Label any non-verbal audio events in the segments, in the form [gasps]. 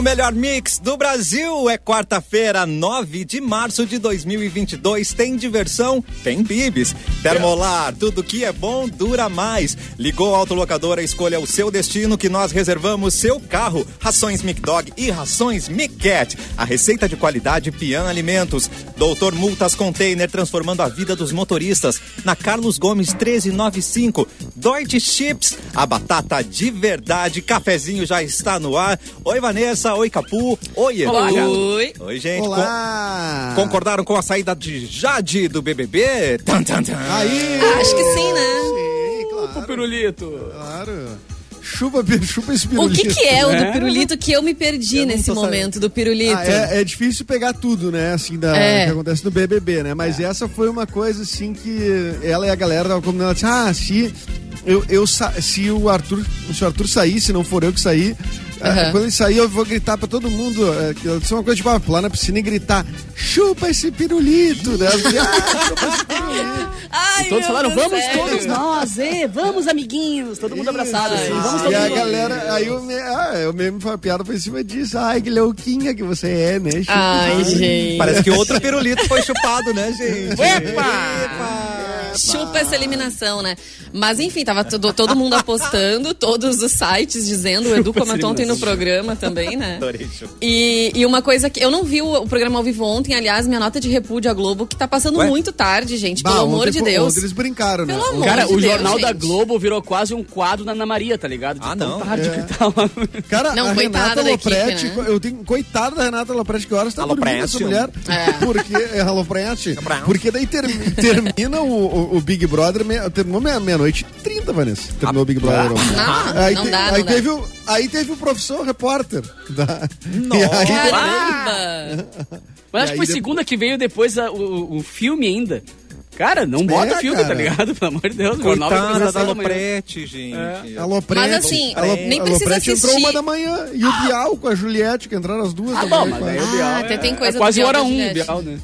O melhor mix do Brasil é quarta-feira, 9 de março de 2022. Tem diversão? Tem bibis. Termolar, tudo que é bom dura mais. Ligou a autolocadora, escolha o seu destino que nós reservamos seu carro. Rações Mic Dog e rações Mic Cat. A receita de qualidade Pian Alimentos. Doutor Multas Container transformando a vida dos motoristas. Na Carlos Gomes 1395. Deutsche Chips, a batata de verdade. Cafezinho já está no ar. Oi, Vanessa. Oi, Capu. Oi, Edu. Olá. Oi. Oi, gente. Olá. Con- concordaram com a saída de Jade do BBB? Tan, tan, tan. Aí! Acho que sim, né? Sim, O claro. pirulito. Claro. Chupa, chupa esse O pirulito. que, que é o É? do pirulito que eu me perdi Eu nesse tô sabendo. momento do pirulito? Ah, é, é difícil pegar tudo, né? Assim, da, É. que acontece no BBB, né? Mas essa foi uma coisa, assim, que ela e a galera estavam combinando. Assim, ah, se, eu, eu, se o Arthur se o Arthur sair, se não for eu que sair, Aham. quando ele sair eu vou gritar pra todo mundo. É, que isso é uma coisa tipo, ah, pular na piscina e gritar, chupa esse pirulito, né? Ah, chupa esse pirulito. Ai, E todos falaram, Deus vamos céu. todos nós, é, vamos amiguinhos, todo mundo abraçado assim, vamos todo E a mundo. galera, aí o, me, ah, o meme foi uma piada foi em cima disso. Ai, que louquinha que você é, né? Chupa Ai, gente. Parece que outro pirulito foi chupado, né, gente? Epa! Chupa essa eliminação, né? Mas enfim, tava todo, todo mundo apostando, [laughs] todos os sites dizendo, o Edu comentou ontem no programa também, né? E, e uma coisa que eu não vi o, o programa ao vivo ontem, aliás, minha nota de repúdio à Globo, que tá passando Ué? muito tarde, gente, Bah, pelo amor ontem de Deus. Ontem eles brincaram, né? Pelo amor Cara, de o Deus, Jornal da gente. Globo virou quase um quadro da Ana Maria, tá ligado? De Ah, tão não? tarde É. que tá. Cara, Não, a coitada Renata da equipe, Lopretti, né? eu tenho coitada da Renata Lopretti, que horas tá dormindo Aloprete. essa mulher? É. Porque [laughs] é Lopretti. Porque daí ter- termina o, o- o Big Brother, meia- terminou meia- meia-noite e 30, Vanessa. Terminou o Big Brother. ontem. Não, aí não te- dá, aí não dá. teve o Aí teve o professor repórter. Da... Nossa. E aí- Caramba! [laughs] Mas acho que foi depois- segunda que veio depois a- o, o filme ainda. Cara, não bota É, filme, cara. tá ligado? [laughs] Pelo amor de Deus. o jornal vai Coitada da. Loprete, gente. A Lopretti, Mas assim, a Lo- nem a precisa Lopretti entrou assistir. uma da manhã. E o Bial com a Juliette, que entraram as duas Ah, da bom, manhã. mas com a- aí o Ah, Bial até é, tem coisa é quase hora um, o. Bial, né?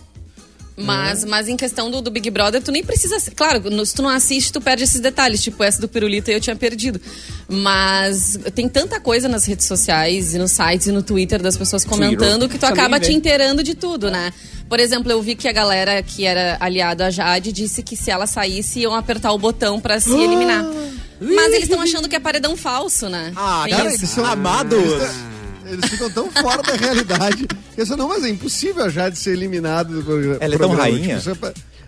Mas, mas em questão do, do Big Brother, tu nem precisa. Claro, no- se tu não assiste, tu perde esses detalhes. Tipo, essa do Pirulito eu tinha perdido. Mas tem tanta coisa nas redes sociais e nos sites e no Twitter das pessoas comentando que tu Também acaba te inteirando de tudo, né? Por exemplo, eu vi que a galera que era aliada a Jade disse que se ela saísse, iam apertar o botão pra se eliminar. Mas eles estão achando que é paredão falso, né? Ah, Tem cara, isso. eles são amados. Eles ficam tão fora da realidade. Isso não, mas é impossível a Jade ser eliminado do programa. Ela é tão rainha. isso é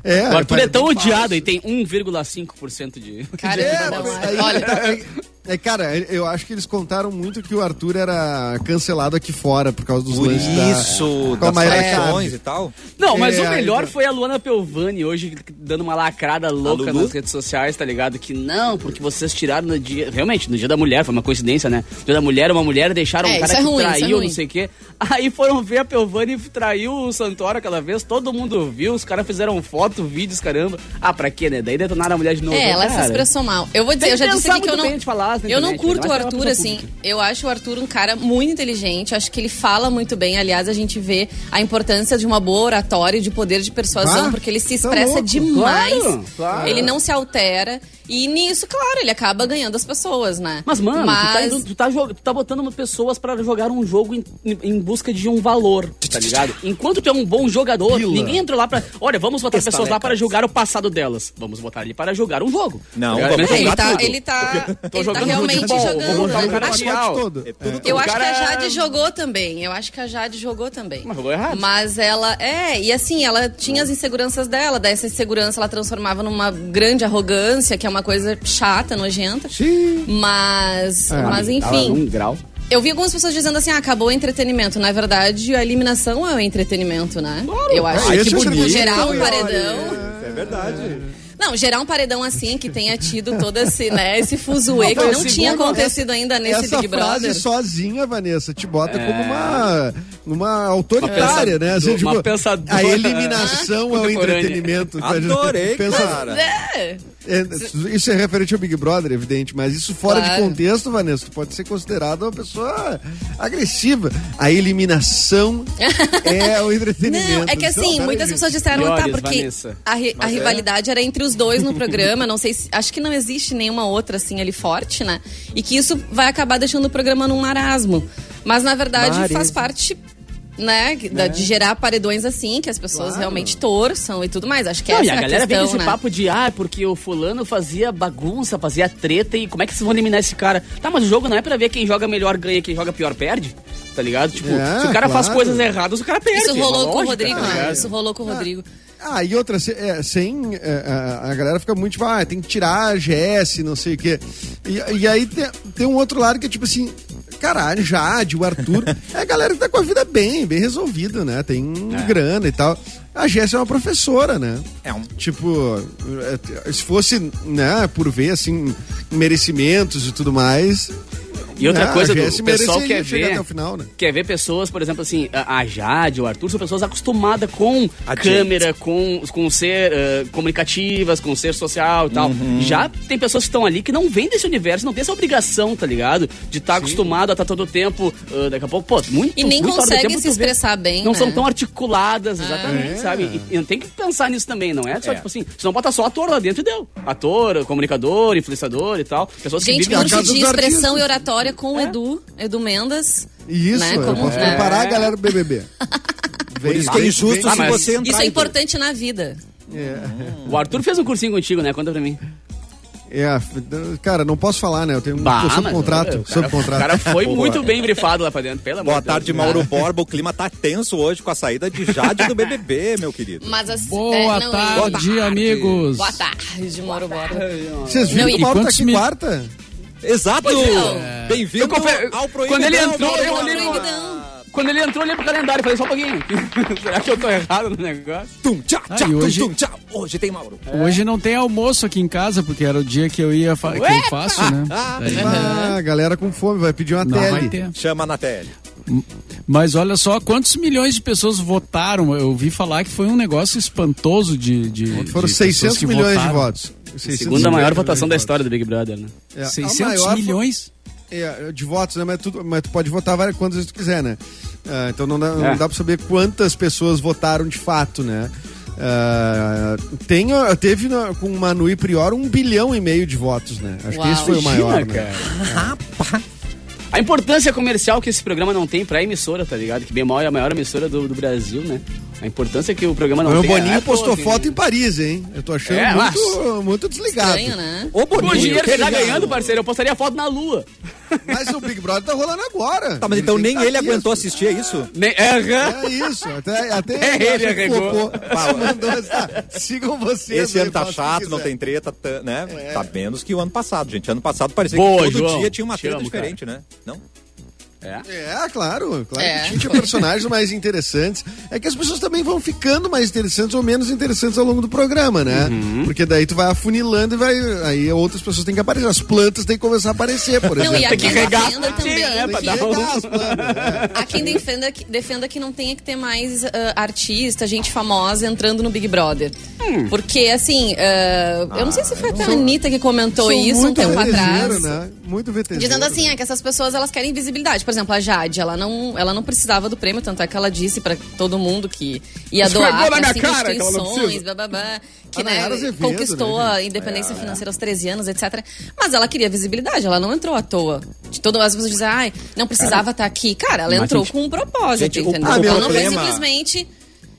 é, O Arthur é tão falso. odiado e tem 1,5% de. Cara, É, não, mas é- aí olha, tá- [laughs] é, é, cara, eu acho que eles contaram muito que o Arthur era cancelado aqui fora por causa dos Por lances da- isso, com a das e tal. Não, mas É, o melhor então- foi a Luana Pelvani hoje dando uma lacrada louca nas redes sociais, tá ligado? Que não, porque vocês tiraram no dia. Realmente, no dia da mulher, foi uma coincidência, né? No dia da mulher, uma mulher deixaram É, um cara é que ruim, é traiu, não sei o quê. Aí foram ver a Pelvani traiu o Santoro aquela vez, todo mundo viu, os caras fizeram foto, vídeos, caramba. Ah, pra quê, né? Daí detonaram a mulher de novo. É, ela se cara. expressou mal. Eu vou dizer, Tem eu já disse que eu não. bem de falar eu não internet, curto o mais Arthur, assim. pública. Eu acho o Arthur um cara muito inteligente. Acho que ele fala muito bem. Aliás, a gente vê a importância de uma boa oratória e de poder de persuasão, Ah, porque ele se tá expressa louco. demais. Claro, claro. Ele não se altera. E nisso, claro, ele acaba ganhando as pessoas, né? Mas, mano, Mas... Tu, tá indo- tu tá tu tá botando pessoas pra jogar um jogo em, em- busca de um valor, tá ligado? Enquanto tu é um bom jogador, Pila. ninguém entrou lá pra. Olha, vamos botar Estalecas. pessoas lá para julgar o passado delas. Vamos botar ali para jogar um jogo. Não, Tá ligado? vamos É, ele tá, tudo. ele tá, Tô ele tá jogando realmente futebol, vou jogando. né? Acho- todo. É tudo Eu acho cara- que a Jade jogou também. Eu acho que a Jade jogou também. Mas jogou errado. Mas ela, é, e assim, ela tinha as inseguranças dela. Dessa insegurança ela transformava numa grande arrogância, que é uma coisa chata, nojenta. Sim. Mas, É. mas enfim. num grau. Eu vi algumas pessoas dizendo assim, ah, acabou o entretenimento. Na verdade, a eliminação é o entretenimento, né? Eu acho. É, que é o bonito. Gerar um paredão. É verdade. Não, gerar um paredão assim, que tenha tido todo esse, né, esse fuzuê que Não, tinha acontecido ainda nesse Essa Big frase Brother. sozinha, Vanessa, te bota É. como uma, uma autoritária, Uma né? Assim, pensador- uma pensadora a eliminação é o entretenimento. Adorei, Pensa- cara. É. É, isso é referente ao Big Brother, evidente, mas isso fora Claro. de contexto, Vanessa, tu pode ser considerado uma pessoa agressiva. A eliminação [laughs] é o entretenimento. Não, é que Então, assim, peraí, muitas gente. pessoas disseram, tá, Piores, porque Vanessa. a, ri- a é. rivalidade era entre os dois no [laughs] programa, não sei se, acho que não existe nenhuma outra assim ali forte, né? E que isso vai acabar deixando o programa num marasmo. Mas na verdade Marisa. faz parte. Né, da- de gerar paredões assim, que as pessoas realmente torçam e tudo mais. Acho que Não, essa e a é a galera vem questão, com esse né? papo de, ah, porque o fulano fazia bagunça, fazia treta e como é que vocês vão eliminar esse cara? Tá, mas o jogo não é pra ver quem joga melhor ganha, quem joga pior perde, tá ligado? Tipo, É, se o cara faz claro. coisas erradas, o cara perde. Isso é rolou com o Rodrigo, tá né? Isso rolou com o Rodrigo. Ah, e outra, se- é, sem. é, a, a galera fica muito tipo, ah, tem que tirar a GS, não sei o quê. E, e aí tem, tem um outro lado que é tipo assim. Cara, a Jade, o Arthur, [laughs] é a galera que tá com a vida bem, bem resolvida, né? Tem grana e tal. A Jéssica é uma professora, né? É um. Tipo, é, se fosse, né, por ver, assim, merecimentos e tudo mais. E outra né, coisa, do, o pessoal quer ver, até o final, né? quer ver pessoas, por exemplo, assim, a Jade, o Arthur, são pessoas acostumadas com A câmera, com, com ser eh, comunicativas, com ser social e tal. Uhum. Já tem pessoas que estão ali que não vêm desse universo, não tem essa obrigação, tá ligado? De estar acostumado a estar todo o tempo, ah, daqui a pouco, pô, muito E nem muito consegue tempo se expressar bem, Não né? são tão articuladas, exatamente, É. sabe? E, e tem que pensar nisso também, não é só, É. tipo assim, senão bota só ator lá dentro e deu. Ator, comunicador, influenciador e tal. Pessoas que Gente, vivem curso casa de dos expressão artistas. e oratória com o Edu, Edu Mendas. Isso, Né, eu como- posso é. preparar a galera do BBB. [laughs] Por isso que é injusto Ah, se você entrar. Isso é importante na vida. O Arthur fez um cursinho contigo, né? Conta pra mim. É, cara, não posso falar, né? Eu tenho Bah, tô sob mas, contrato, o cara, sob o contrato. cara foi muito bem brifado lá pra dentro, pelo amor Boa de Deus. tarde, Mauro Borba. O clima tá tenso hoje com a saída de Jade do BBB, meu querido. Mas assim. Boa é, não, tarde, Boa tarde, amigos. Boa tarde, Mauro Borba. Vocês viram Não, que o Mauro tá aqui mil- quarta? Exato! Pois não. Bem-vindo ao Proibidão. quando ele entrou, eu olhei Proibidão. Quando ele entrou, eu olhei pro calendário e falei, só um pouquinho. [laughs] Será que eu tô errado no negócio? Tum, tchau, Ah, tchau, e tum, hoje- tum, tchau. Hoje tem Mauro. Hoje não tem almoço aqui em casa, porque era o dia que eu ia fa- que eu faço, né? Daí- Ah, galera com fome, vai pedir uma não tele. Chama na tele. Mas olha só quantos milhões de pessoas votaram. Eu ouvi falar que foi um negócio espantoso de. de Foram de pessoas 600 que milhões de votaram. votos. 600 Segunda maior votação da história do Big Brother, né? É, a 600 maior vo- milhões? É, de votos, né? Mas tu, mas tu pode votar várias, quantas vezes tu quiser, né? Ah, então não dá, não É. dá pra saber quantas pessoas votaram de fato, né? Ah, tem, teve na- com o Manu e Prior um bilhão e meio de votos, né? Acho que Uau. esse foi o maior, Imagina, né? cara. A importância comercial que esse programa não tem pra emissora, tá ligado? Que Bemol é a maior emissora do, do Brasil, né? A importância que o programa não o tem. Boninho é, postou pô, foto assim, em Paris, hein? Eu tô achando É, muito, muito desligado. Estranho, né? O Boninho, dinheiro que ele tá ganhando, parceiro, eu postaria foto na lua. Mas o Big Brother tá rolando agora. Tá, mas então nem que tá ele aqui, aguentou isso. assistir, é isso? Nem- É. É isso, até, até É ele que arregou. mandou Sigam vocês. Esse aí, ano tá o que chato, não tem treta, tá, né? Tá menos que o ano passado, gente. Ano passado parecia Boa, que todo João. dia tinha uma treta amo, diferente, né? Não? É. É, claro, claro É. tinha personagens mais interessantes. É que as pessoas também vão ficando mais interessantes ou menos interessantes ao longo do programa, né? Uhum. Porque daí tu vai afunilando e vai. Aí outras pessoas têm que aparecer. As plantas têm que começar a aparecer, por Não, exemplo. e a Tem que quem regar a defenda também. né? Tem pra que dar um- regar as plantas, né? Há quem defenda que, defenda que não tenha que ter mais ah, artista, gente famosa entrando no Big Brother. Porque, assim, ah, eu não sei se foi até a Anitta que comentou isso um tempo atrás. Né? Muito VTZero. Dizendo assim, é que essas pessoas elas querem visibilidade. Por exemplo, a Jade, ela não, ela não precisava do prêmio, tanto é que ela disse pra todo mundo que ia Esfregou doar para cara não instituições, bababá, que A né, conquistou né, a independência financeira aos 13 anos, etc. Mas ela queria visibilidade, ela não entrou à toa. De todas as pessoas dizem, ai, não precisava estar aqui. Cara, ela entrou gente, com um propósito, gente, entendeu? ah, ela não foi simplesmente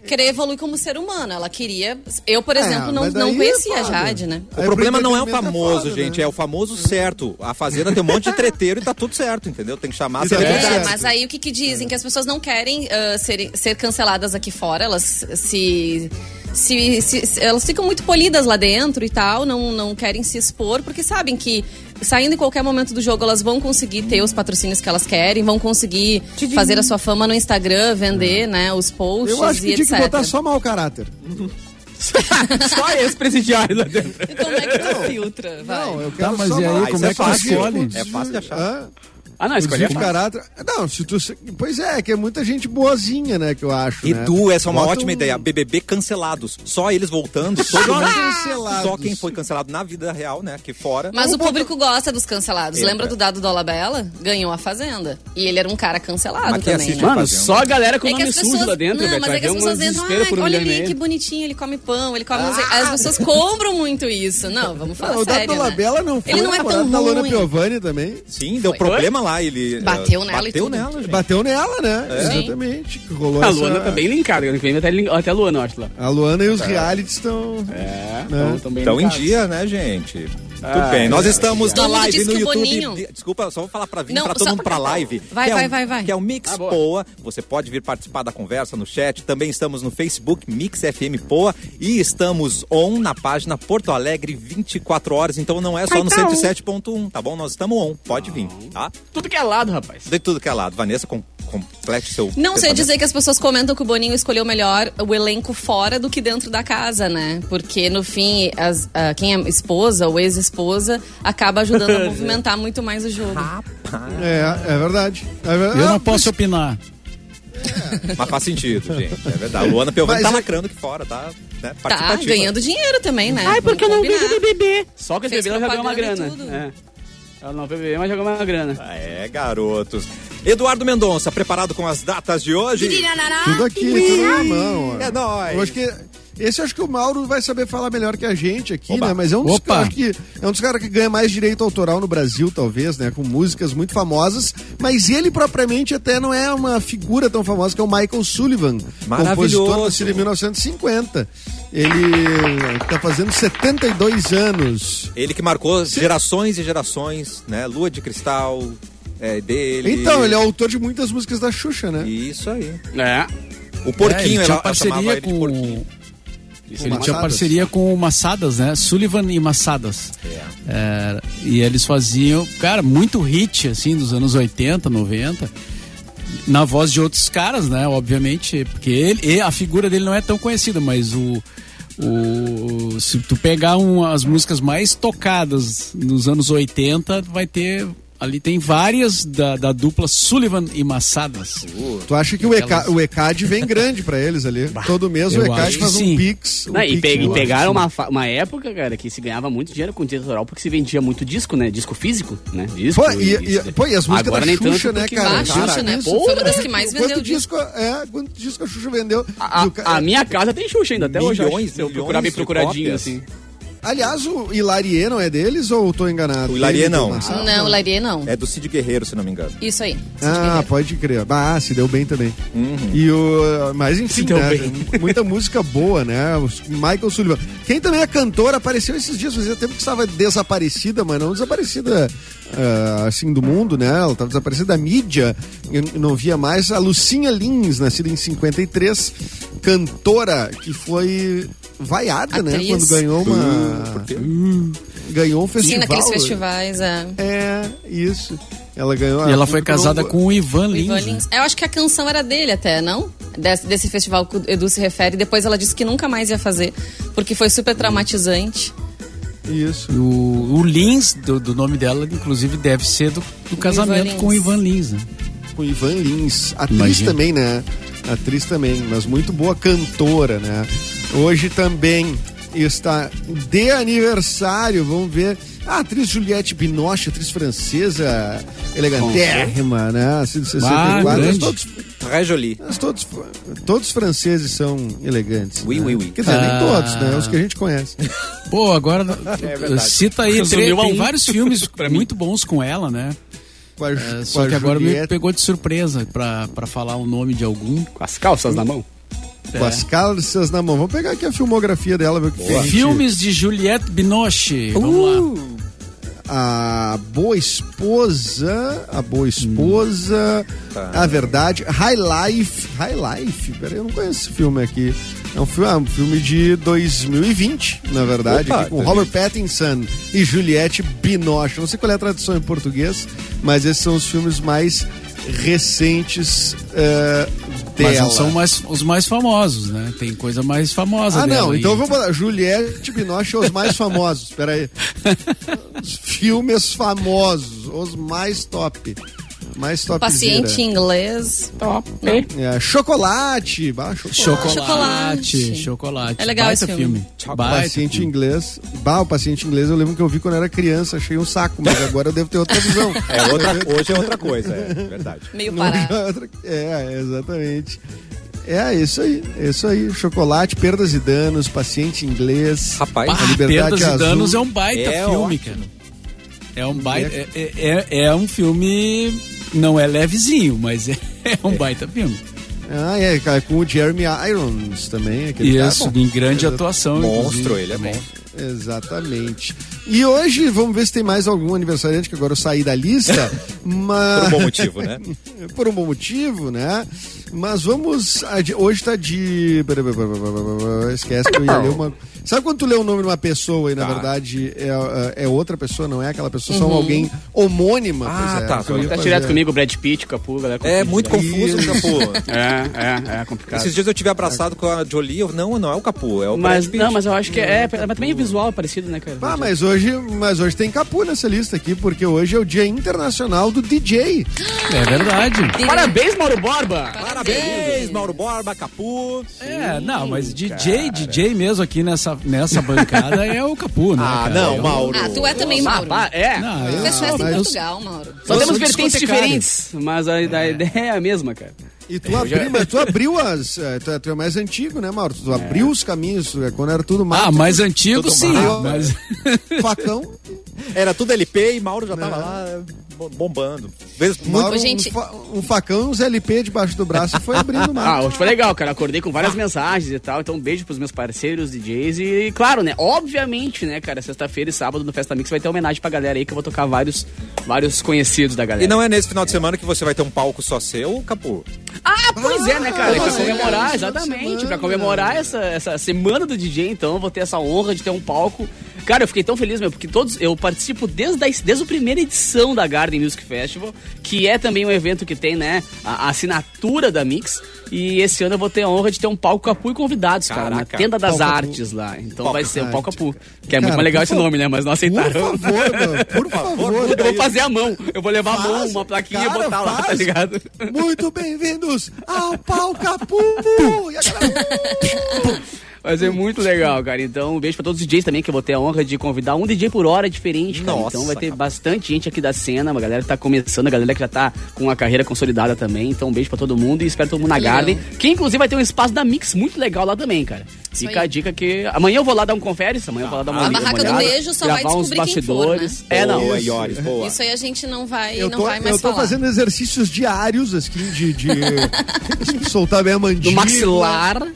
querer evoluir como ser humano. Ela queria. Eu, por É, exemplo, não, mas não daí conhecia é a. Jade, né? O Aí problema não é o entretenimento famoso, foda, gente, né? é o famoso certo. A Fazenda tem um monte de treteiro e tá tudo certo, entendeu? Tem que chamar a é celebridade. É, mas aí o que, que dizem? Que as pessoas não querem ah, ser, ser canceladas aqui fora, elas se, se, se- se- Elas ficam muito polidas lá dentro e tal, não, não querem se expor, porque sabem que saindo em qualquer momento do jogo elas vão conseguir ter os patrocínios que elas querem, vão conseguir fazer a sua fama no Instagram, vender né, os posts Eu acho que e tinha etc. que botar só mau caráter. [laughs] Só esse presidiário lá dentro. E como é que tu filtra? Vai. Não, eu quero Tá, mas só e aí, como é é que tu escolhe? É fácil de achar. Hã? Ah, não, escolhi a de caráter. Não, se tu. Pois é, que é muita gente boazinha, né? Que eu acho. né? Edu, essa é uma Bota ótima um- ideia. BBB cancelados. Só eles voltando, todo Só mundo. cancelados. Só quem foi cancelado na vida real, né? Aqui fora. Mas Vamos o público gosta dos cancelados. Entra. Lembra do dado do Olabella? Ganhou a Fazenda. E ele era um cara cancelado Mas também, né? Mano, só a galera com É que nome as sujo pessoas. lá dentro, não, velho. mas é que as pessoas entram. Ai, um olha e ali, que bonitinho, ele come pão, ele come. sei- As pessoas cobram muito isso. Não, vamos falar Não, o Dado sério. né? Dolabella não foi Ele não é tão da Lona ruim. Piovani também. Sim, deu problema lá, ele. Bateu eh, nela e Bateu tudo. nela, gente. Bateu nela, né? É. Exatamente. Rolou A essa- Luana tá bem linkada. Ano que vem até, até a Luana, eu acho lá. A Luana e os realities estão. É, Né? tão bem Então em dia, né, gente? Tudo Ah, bem. Nós é, estamos na live no YouTube. Boninho- Desculpa, só vou falar pra vir pra todo mundo pra live. Vai, é vai, vai, vai. Que é o Mix Tá. Poa. Você pode vir participar da conversa no chat. Também estamos no Facebook Mix FM Poa e estamos on na página Porto Alegre 24 horas. Então não é só no 107.1, tá bom? Nós estamos on. Pode vir, tá? Tudo que é lado, rapaz. De tudo que é lado. Vanessa, com, complete seu. Não, sei dizer que as pessoas comentam que o Boninho escolheu melhor o elenco fora do que dentro da casa, né? Porque no fim, as- ah, quem é esposa ou ex-esposa acaba ajudando a [laughs] movimentar muito mais o jogo. É, é verdade. É verdade. Eu não posso opinar. Mas faz sentido, gente. É verdade. A Luana Piovani tá é- lacrando aqui fora, tá? Né? Tá ganhando dinheiro também, né? Ai, porque eu não vejo. BBB. Só que Fez BBB ela já ganhou uma grana. É. Ela não veio BBB, mas já ganhou uma grana. Ah, É, garotos. Eduardo Mendonça, preparado com as datas de hoje? Tudo aqui, tudo na mão. É nóis. Eu acho que esse eu acho que o Mauro vai saber falar melhor que a gente aqui, Oba. né? Mas é um dos, acho que é um dos caras que ganha mais direito autoral no Brasil, talvez, né? Com músicas muito famosas. Mas ele propriamente até não é uma figura tão famosa que é o Michael Sullivan, Maravilhoso. compositor nascido em 1950. Ele tá fazendo 72 anos. Ele que marcou gerações e gerações, né? Lua de Cristal é dele. Então, ele é autor de muitas músicas da Xuxa, né? Isso aí. É. O É, porquinho, ele ela, tinha ela parceria ele de com. porquinho. Isso Ele Massadas. tinha parceria com o Massadas, né? Sullivan e Massadas. É, e eles faziam, cara, muito hit, assim, dos anos 80, 90. Na voz de outros caras, né? Obviamente. Porque ele, e a figura dele não é tão conhecida, mas o. o se tu pegar um, as músicas mais tocadas nos anos 80, vai ter. Ali tem várias da, da dupla Sullivan e Massadas. Tu acha que o, ECA, o ECAD vem grande pra eles ali? Todo mês o ECAD faz um pix. um Não, e, pix, pe- e eu acho. pegaram uma, uma época, cara, que se ganhava muito dinheiro com direito autoral porque se vendia muito disco, né? Disco físico, né? Disco. Pô, e, e- pô, e as músicas Agora da nem Xuxa, tanto né, cara? A Xuxa, né? isso. Foi uma das que mais vendeu Quanto disco. é, quanto disco a Xuxa vendeu? A, ca- a minha casa tem Xuxa ainda, até hoje. eu acho. Milhões, Se eu milhões procurar bem procuradinho, assim. Aliás, o Hilarie não é deles ou tô enganado? O Hilarie Ele não. tem uma sala? Não, não. É do Cid Guerreiro, se não me engano. Isso aí. Ah, pode crer. Ah, se deu bem também. Uhum. E o. Mas enfim, Se deu né? bem. Muita música boa, né? O Michael Sullivan. Quem também é cantora, apareceu esses dias, fazia tempo que estava desaparecida, mas não desaparecida ah, assim do mundo, né? Ela estava desaparecida da mídia. Eu não via mais. A Lucinha Lins, nascida em 53, cantora que foi vaiada, né? Atriz. Quando ganhou uma. Quê? Ganhou um festival. Sim, naqueles festivais, é. É, isso. Ela ganhou. E ela foi casada com o Ivan Lins. Ivan né? Lins. Eu acho que a canção era dele até, não? Desse, desse festival que o Edu se refere. Depois ela disse que nunca mais ia fazer, porque foi super traumatizante. Isso. O, o Lins, do, do nome dela, inclusive, deve ser do, do casamento Lins. com o Ivan Lins. Né? Com Ivan Lins. Atriz Imagina. também, né? Atriz também, mas muito boa cantora, né? Hoje também está de aniversário, vamos ver. A atriz Juliette Binoche, atriz francesa, elegantérrima, né? Assim, de 64. Ah, todos, Très jolie. mas todos, todos franceses são elegantes. Oui, né? oui, oui. Quer dizer, nem Ah. todos, né? Os que a gente conhece. Pô, agora É cita aí, a tem um. vários filmes [laughs] muito bons com ela, né? Com a, É, com só a que agora me pegou de surpresa pra, pra falar o nome de algum. Com as calças na mão. com as calças na mão. Vamos pegar aqui a filmografia dela, ver o que tem. Filmes de Juliette Binoche. Vamos Uh! lá. a boa esposa, a boa esposa, Tá. a verdade, High Life, High Life, peraí, eu não conheço esse filme aqui. É um filme, é um filme de 2020, na verdade, Opa, com Robert Pattinson e Juliette Binoche. Não sei qual é a tradução em português, mas esses são os filmes mais recentes eh, dela. Mas não são mais, os mais famosos, né? Tem coisa mais famosa Ah, não, aí. então vamos botar Juliette Binoche os mais famosos. Peraí. Os [laughs] filmes famosos, os mais top. Mais top. Paciente em inglês. Top. É, chocolate. Bah, chocolate. Chocolate, Chocolate. chocolate. É legal Baita esse filme. Baita paciente filme. inglês. Bah, o paciente inglês eu lembro que eu vi quando era criança, achei um saco, mas agora eu devo ter outra visão. [laughs] É outra, hoje é outra coisa, é verdade. Meio Não, parado. é É, exatamente. É, isso aí, é isso aí. Chocolate, perdas e danos, paciente inglês. Rapaz, A Liberdade Perdas e Azul. Danos é um baita É filme, ótimo. cara. É um baita. É, é, é- é um filme. Não é levezinho, mas é, é um baita filme. Ah, é, cara, com o Jeremy Irons também. Aquele cara. Isso, Bom, em grande atuação. Monstro, ele é também. monstro. Exatamente. E hoje, vamos ver se tem mais algum aniversariante, que agora eu saí da lista. mas... Por um bom motivo, né? Por um bom motivo, né? Mas vamos. Hoje tá de. Esquece que eu ia ler uma. Sabe quando tu lê o nome de uma pessoa e na Tá. verdade é, é outra pessoa, não é aquela pessoa, são alguém homônima? Ah, pois é, tá, ia Tá fazer. direto comigo, o Brad Pitt, o Capu, galera. É confunde, muito confuso, Capu. [laughs] É, é, é complicado. Esses dias eu tive abraçado com a Jolie. Eu, não, não é o Capu, é o Mas, Brad Pitt. não, mas eu acho que é, é, mas também é visual parecido, né, cara? Ah, mas hoje, mas hoje tem capu nessa lista aqui, porque hoje é o Dia Internacional do DJ. É verdade. [gasps] Parabéns, Mauro Borba! Parabéns, Mauro Borba, Capu. É, não, mas DJ, DJ mesmo aqui nessa, nessa bancada é o Capu, né? Ah, cara? não, É Mauro. Ah, tu é também, Ah, Mauro. pá, é. Não, eu festa em Portugal, Mauro. Só temos vertentes diferentes, mas a, a ideia é a mesma, cara. E tu abriu, mas tu abriu as. Tu, é- tu é mais antigo, né, Mauro? Tu abriu os caminhos quando era tudo. Ah, mais antigo Tudo sim, mal. mas... Facão. [laughs] Era tudo LP e Mauro já tava lá bo- bombando. Vez- muito- Mauro, gente- um, fa- um facão e uns LP debaixo do braço e foi abrindo [laughs] Ah, mato. hoje foi legal, cara. Acordei com várias mensagens e tal. Então, um beijo pros meus parceiros DJs. E, claro, né? Obviamente, né, cara? Sexta-feira e sábado no Festa Mix vai ter homenagem pra galera aí que eu vou tocar vários, vários conhecidos da galera. E não é nesse final de semana que você vai ter um palco só seu, Capu? Ah, pois é, né, cara? E pra comemorar, exatamente. Pra comemorar essa, essa semana do DJ, então, eu vou ter essa honra de ter um palco. Cara, eu fiquei tão feliz, meu, porque todos. Eu participo desde a, desde a primeira edição da Garden Music Festival, que é também um evento que tem, né, a, a assinatura da Mix. E esse ano eu vou ter a honra de ter um palco Capu e convidados, cara, na Caraca. Tenda das Palco. Artes lá. Então Palco vai ser o. Palco Capu. Que é Cara, muito mais legal por esse favor. nome, né? Mas não Por aceitaram. favor, meu, por favor. Eu vou fazer a mão. Eu vou levar a mão, Faz, uma plaquinha e cara, botar lá, tá faz. ligado? Muito bem-vindos ao Pau Capu! E a galera... Vai ser muito legal, cara. Então, um beijo pra todos os DJs também, que eu vou ter a honra de convidar um DJ por hora diferente, cara. Nossa, então vai ter cara. bastante gente aqui da cena, uma galera que tá começando, a galera que já tá com a carreira consolidada também. Então, um beijo pra todo mundo e espero todo mundo na. Garden. Que inclusive vai ter um espaço da Mix muito legal lá também, cara. Isso Fica aí. a dica que. Amanhã eu vou lá dar um confere, amanhã eu vou lá dar uma A uma barraca do olhada, beijo só vai gravar uns descobrir quem for, bastidores. né? É, não. Boa, Isso. Iores, boa. Isso aí a gente não vai, Eu não tô, vai mais eu tô falar. fazendo exercícios diários, assim, de, de [laughs] soltar bem a Do mandíbula. maxilar.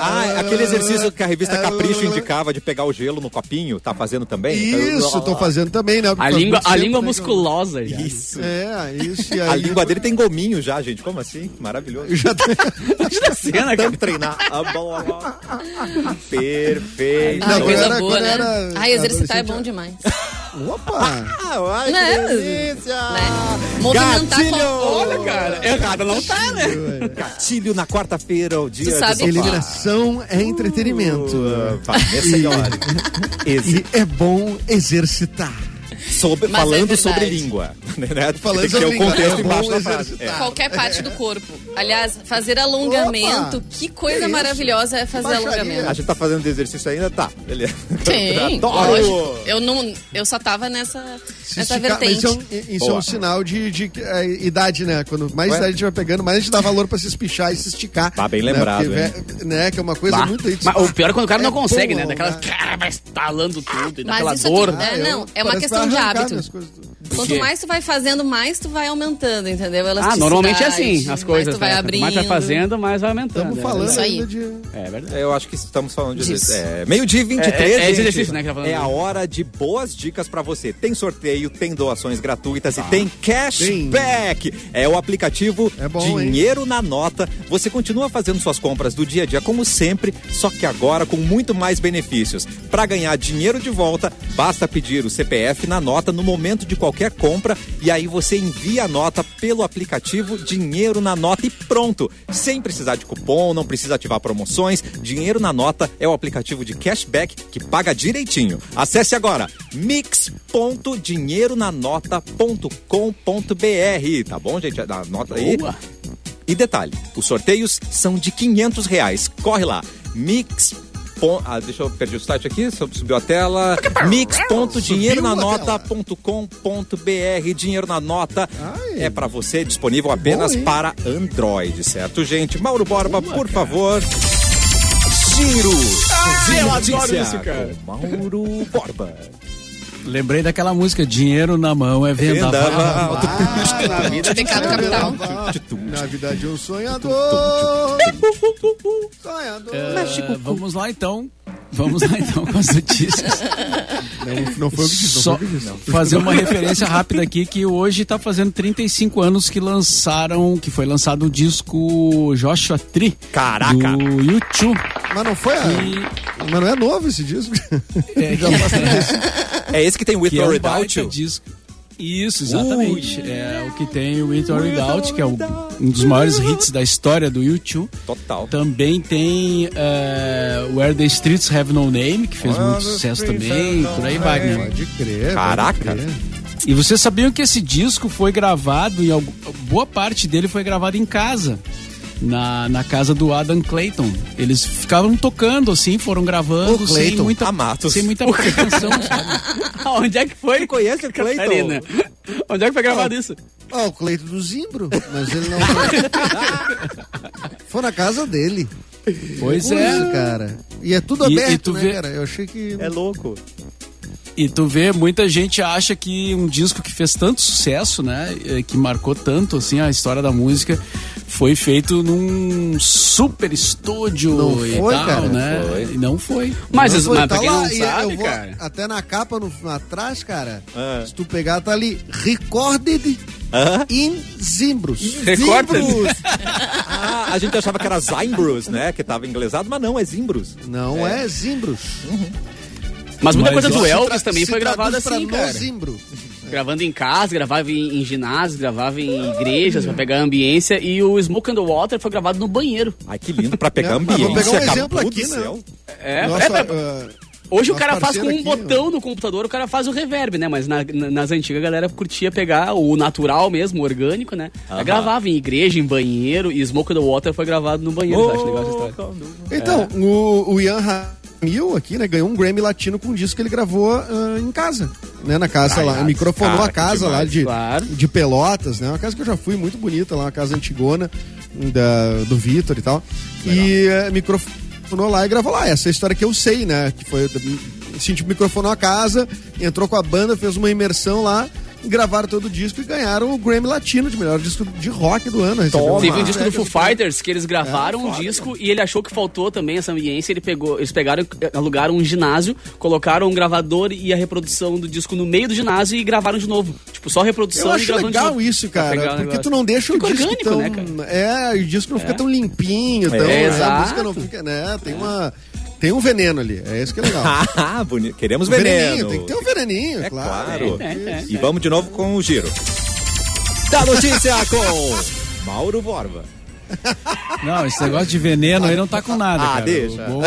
Ah, é aquele exercício que a revista É, Capricho é, indicava de pegar o gelo no copinho, tá fazendo também? Isso, tô fazendo também, né? A língua, a língua né, musculosa já. Isso. É, isso. E A língua dele tem gominho já, gente. Como assim? Maravilhoso. Já tá- Imagina a cena, cara. Tanto treinar. a bola. Perfeito. Ai, Não, coisa boa, né? Ai, exercitar é bom demais. Opa! Ah, ai, Né? que delícia! Né? Movimentar Gatilho! com- Olha, cara, errado não tá, né? Gatilho na quarta-feira, o dia sabe que- Eliminação é entretenimento. Uh, Vanessa senhora. E [laughs] é bom exercitar. Sobre, é falando verdade. sobre língua. [laughs] Né? Falando que sobre o língua, contexto é embaixo da frase. É. Qualquer parte do corpo. Aliás, fazer alongamento. Opa! Que coisa Que maravilhosa é fazer Baixaria. A alongamento. gente tá fazendo exercício ainda? Tá. Beleza. Tem, [laughs] Adoro! Eu, não, eu só tava nessa, Se nessa vertente. isso é um, isso é um sinal de, de é, idade, né? Quando mais Ué? idade a gente vai pegando, mais a gente dá valor pra se espichar e se esticar. Tá bem né? lembrado, Porque, hein? vé- né? Que é uma coisa Bah, muito... mas o pior é quando o cara É não consegue, bom, né? Daquelas, né? cara, vai estalando tudo e daquela dor. É, eu- não, é uma questão que de vai hábito. Quanto mais tu vai fazendo, mais tu vai aumentando, entendeu? Ah, normalmente é assim, as mais coisas. tu vai né? Quanto abrindo. mais vai fazendo, mais vai aumentando. Estamos é falando Isso aí. ainda de... É verdade. É, eu acho que estamos falando de. É, meio-dia e 23, É, é, é gente. exercício, né, que tá falando. É a hora de boas dicas pra você. Tem sorteio, tem doações gratuitas e tem cashback. É o aplicativo É bom, hein? Dinheiro na Nota. Você continua fazendo suas compras do dia a dia como sempre, só que agora com muito mais benefícios. Pra ganhar dinheiro de volta, basta pedir o CPF na nota no momento de qualquer compra e aí você envia a nota pelo aplicativo Dinheiro na Nota e pronto. Sem precisar de cupom, não precisa ativar promoções. Dinheiro na Nota é o aplicativo de cashback que paga direitinho. Acesse agora mix.dinheironanota.com.br, tá bom, gente? A nota aí. Boa. E detalhe, os sorteios são de 500 reais. Corre lá, mix. Pon- Ah, deixa eu perdi o site aqui, subiu a tela. mix.dinheironanota.com.br. Dinheiro na nota Ai. é pra você, disponível apenas para Android, certo, gente? Mauro Borba, por favor. Giro de eu adoro isso, cara. Mauro Borba. Lembrei daquela música, dinheiro na mão é vendaval. Vendaval. Ah, na vida Pecado de um capital. Na vida de um sonhador. [laughs] Sonhador. É, vamos lá então. Vamos lá então com as notícias. Não, não foi o que disse, não Só foi o que disse. fazer uma referência rápida aqui que hoje está fazendo 35 anos que lançaram, que foi lançado o disco Joshua Tree Caraca. do YouTube. Mas não foi a... Mas não é novo esse disco. É, [laughs] que- 35. É esse que tem With que é or um Without baita You? disco. Isso, exatamente. É o que tem o With or Without, que é o- um dos maiores hits da história do YouTube. Total. Também tem é, Where the Streets Have No Name, que fez muito sucesso também, por aí vai, né? Pode crer. Caraca. Pode crer. E vocês sabiam que esse disco foi gravado, e boa parte dele foi gravado em casa. Na, na casa do Adam Clayton. Eles ficavam tocando assim, foram gravando O sem Clayton. muita, A Matos. sem muita pretensão, sabe? [laughs] Onde é que foi? Conhece o Clayton? Catarina? Onde é que foi gravado isso? Ó, o Cleito do Zimbro, mas ele não. Foi [laughs] na casa dele. Pois é. cara. E é tudo E- e aberto, tu né, vê- cara? Eu achei que. É louco. E tu vê, muita gente acha que um disco que fez tanto sucesso, né? Que marcou tanto, assim, a história da música, foi feito num super estúdio Não e foi, tal, cara? né? Foi. E não foi. Mas, Não foi, mas tá pra quem lá, não eu sabe, vou- cara. Até na capa, no, atrás, cara. Ah. Se tu pegar, tá ali. Recorded Hã? in Zimbros. Recorded? Zimbros. [laughs] Ah, a gente achava que era Zimbros, né? Que tava inglesado, mas não, é Zimbros. Não é, Zimbros. Mas muita Mas coisa do Elvis também foi gravada assim, no cara. Zimbro. Gravando em casa, gravava em, em ginásio, gravava em igrejas pra pegar a ambiência. E o Smoke and the Water foi gravado no banheiro. Ai, que lindo pra pegar mas ambiente. vou pegar um exemplo aqui, né? céu. É, Nossa, é ah, Hoje o cara faz com um aqui, botão no computador, o cara faz o reverb, né? Mas na- na- nas antigas a galera curtia pegar o natural mesmo, o orgânico, né? Aí Gravava em igreja, em banheiro, e Smoke the Water foi gravado no banheiro. eu acho legal essa história. Então, É. o, o Ian Ramil aqui, né, ganhou um Grammy Latino com um disco que ele gravou ah, em casa, né, na casa lá, microfonou cara, a que casa lá demais. de, Claro. de Pelotas, né, uma casa que eu já fui muito bonita lá, uma casa antigona da, do Vitor e tal, e eh, microfonou lá e gravou lá, essa é história que eu sei, né, que foi, assim, tipo, microfonou a casa, entrou com a banda, fez uma imersão lá, gravaram todo o disco e ganharam o Grammy Latino de melhor disco de rock do ano. Toma. Teve um disco do Foo Fighters que eles gravaram um disco e ele achou que faltou também essa ambiência. Ele pegou, eles pegaram, alugaram um ginásio, colocaram um gravador e a reprodução do disco no meio do ginásio e gravaram de novo. Tipo, só reprodução Eu e acho legal novo. isso, cara. Porque tu não deixa Fica o disco orgânico, tão. né, cara? É, o disco não fica tão limpinho, tão. É, a exato. música não fica, né? Tem uma. Tem um veneno ali. É isso que é legal. [laughs] Ah, bonito. Queremos Um veneno. veneninho, tem que ter um veneninho, É claro. claro. É, é, é. E vamos de novo com o giro. Da notícia com [laughs] Mauro Borba. Não, esse negócio de veneno aí não tá com nada, Ah, cara. deixa. O bom-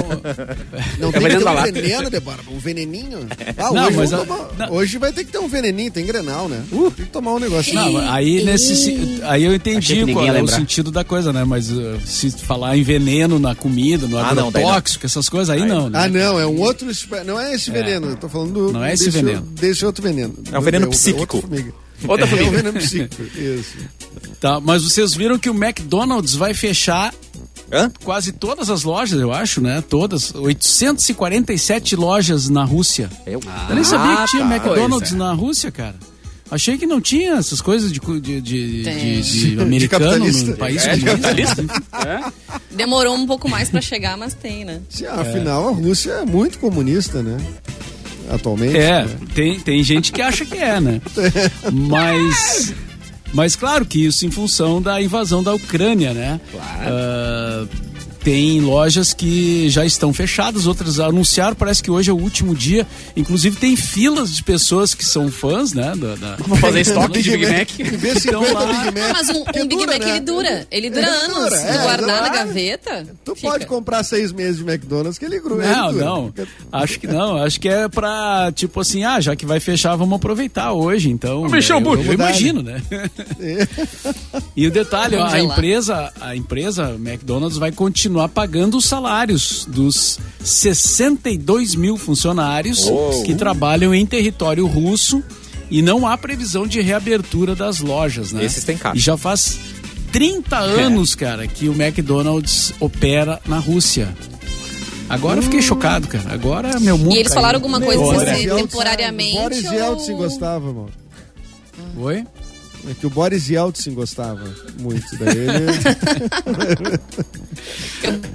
Não tem que veneno ter um veneno, Débora. Um veneninho. Ah, Não, hoje, mas a- tomar- não. hoje vai ter que ter um veneninho, tem grenal, né? Tem que tomar um negócio. Não, aí nesse aí eu entendi que qual é o sentido da coisa, né? Mas uh, se falar em veneno na comida, no Ah, agrotóxico, essas coisas aí não, né? Ah, não, é um outro. Não é esse veneno, eu tô falando do. Não é esse desse, veneno. Desse outro veneno. É um veneno Do- psíquico. Outra. Outra É um família. veneno psíquico, isso. Tá, mas vocês viram que o McDonald's vai fechar Hã? quase todas as lojas, eu acho, né? Todas. 847 lojas na Rússia. Eu, Eu nem sabia Ah, que tinha tá. McDonald's é. na Rússia, cara. Achei que não tinha essas coisas de, de, de, de- de americano no país É, capitalista? É. Demorou um pouco mais pra chegar, mas tem, né? Sim, afinal, a Rússia é muito comunista, né? Atualmente. É, né? tem, tem gente que acha que é, né? [laughs] Mas. Mas claro que isso em função da invasão da Ucrânia, né? Claro. Tem lojas que já estão fechadas, outras anunciaram, parece que hoje é o último dia. Inclusive tem filas de pessoas que são fãs, né? Da, da- Vou fazer [laughs] estoque de Big Mac. Vê 50 Então lá- Big Mac. Mas um, um Big dura, Mac né? ele dura. Ele dura Ele anos. dura, Se é, guardar na gaveta. Tu fica. pode comprar seis meses de McDonald's que ele gruda. Não, ele dura. não. Acho que não. Acho que é pra, tipo assim, ah, já que vai fechar, vamos aproveitar hoje, então. Vamos encher o eu, eu imagino, né? [laughs] e o detalhe, ó, a empresa, a empresa McDonald's vai continuar pagando os salários dos 62 mil funcionários Oh. que trabalham em território russo e não há previsão de reabertura das lojas, né? Esses têm caixa. E já faz 30 anos, cara, que o McDonald's opera na Rússia. Agora eu fiquei chocado, cara. Agora meu mundo. E eles caiu. falaram alguma coisa Yeltsin- temporariamente. Boris ou- Yeltsin gostava, mano. Oi? É que o Boris Yeltsin gostava muito. Daí ele...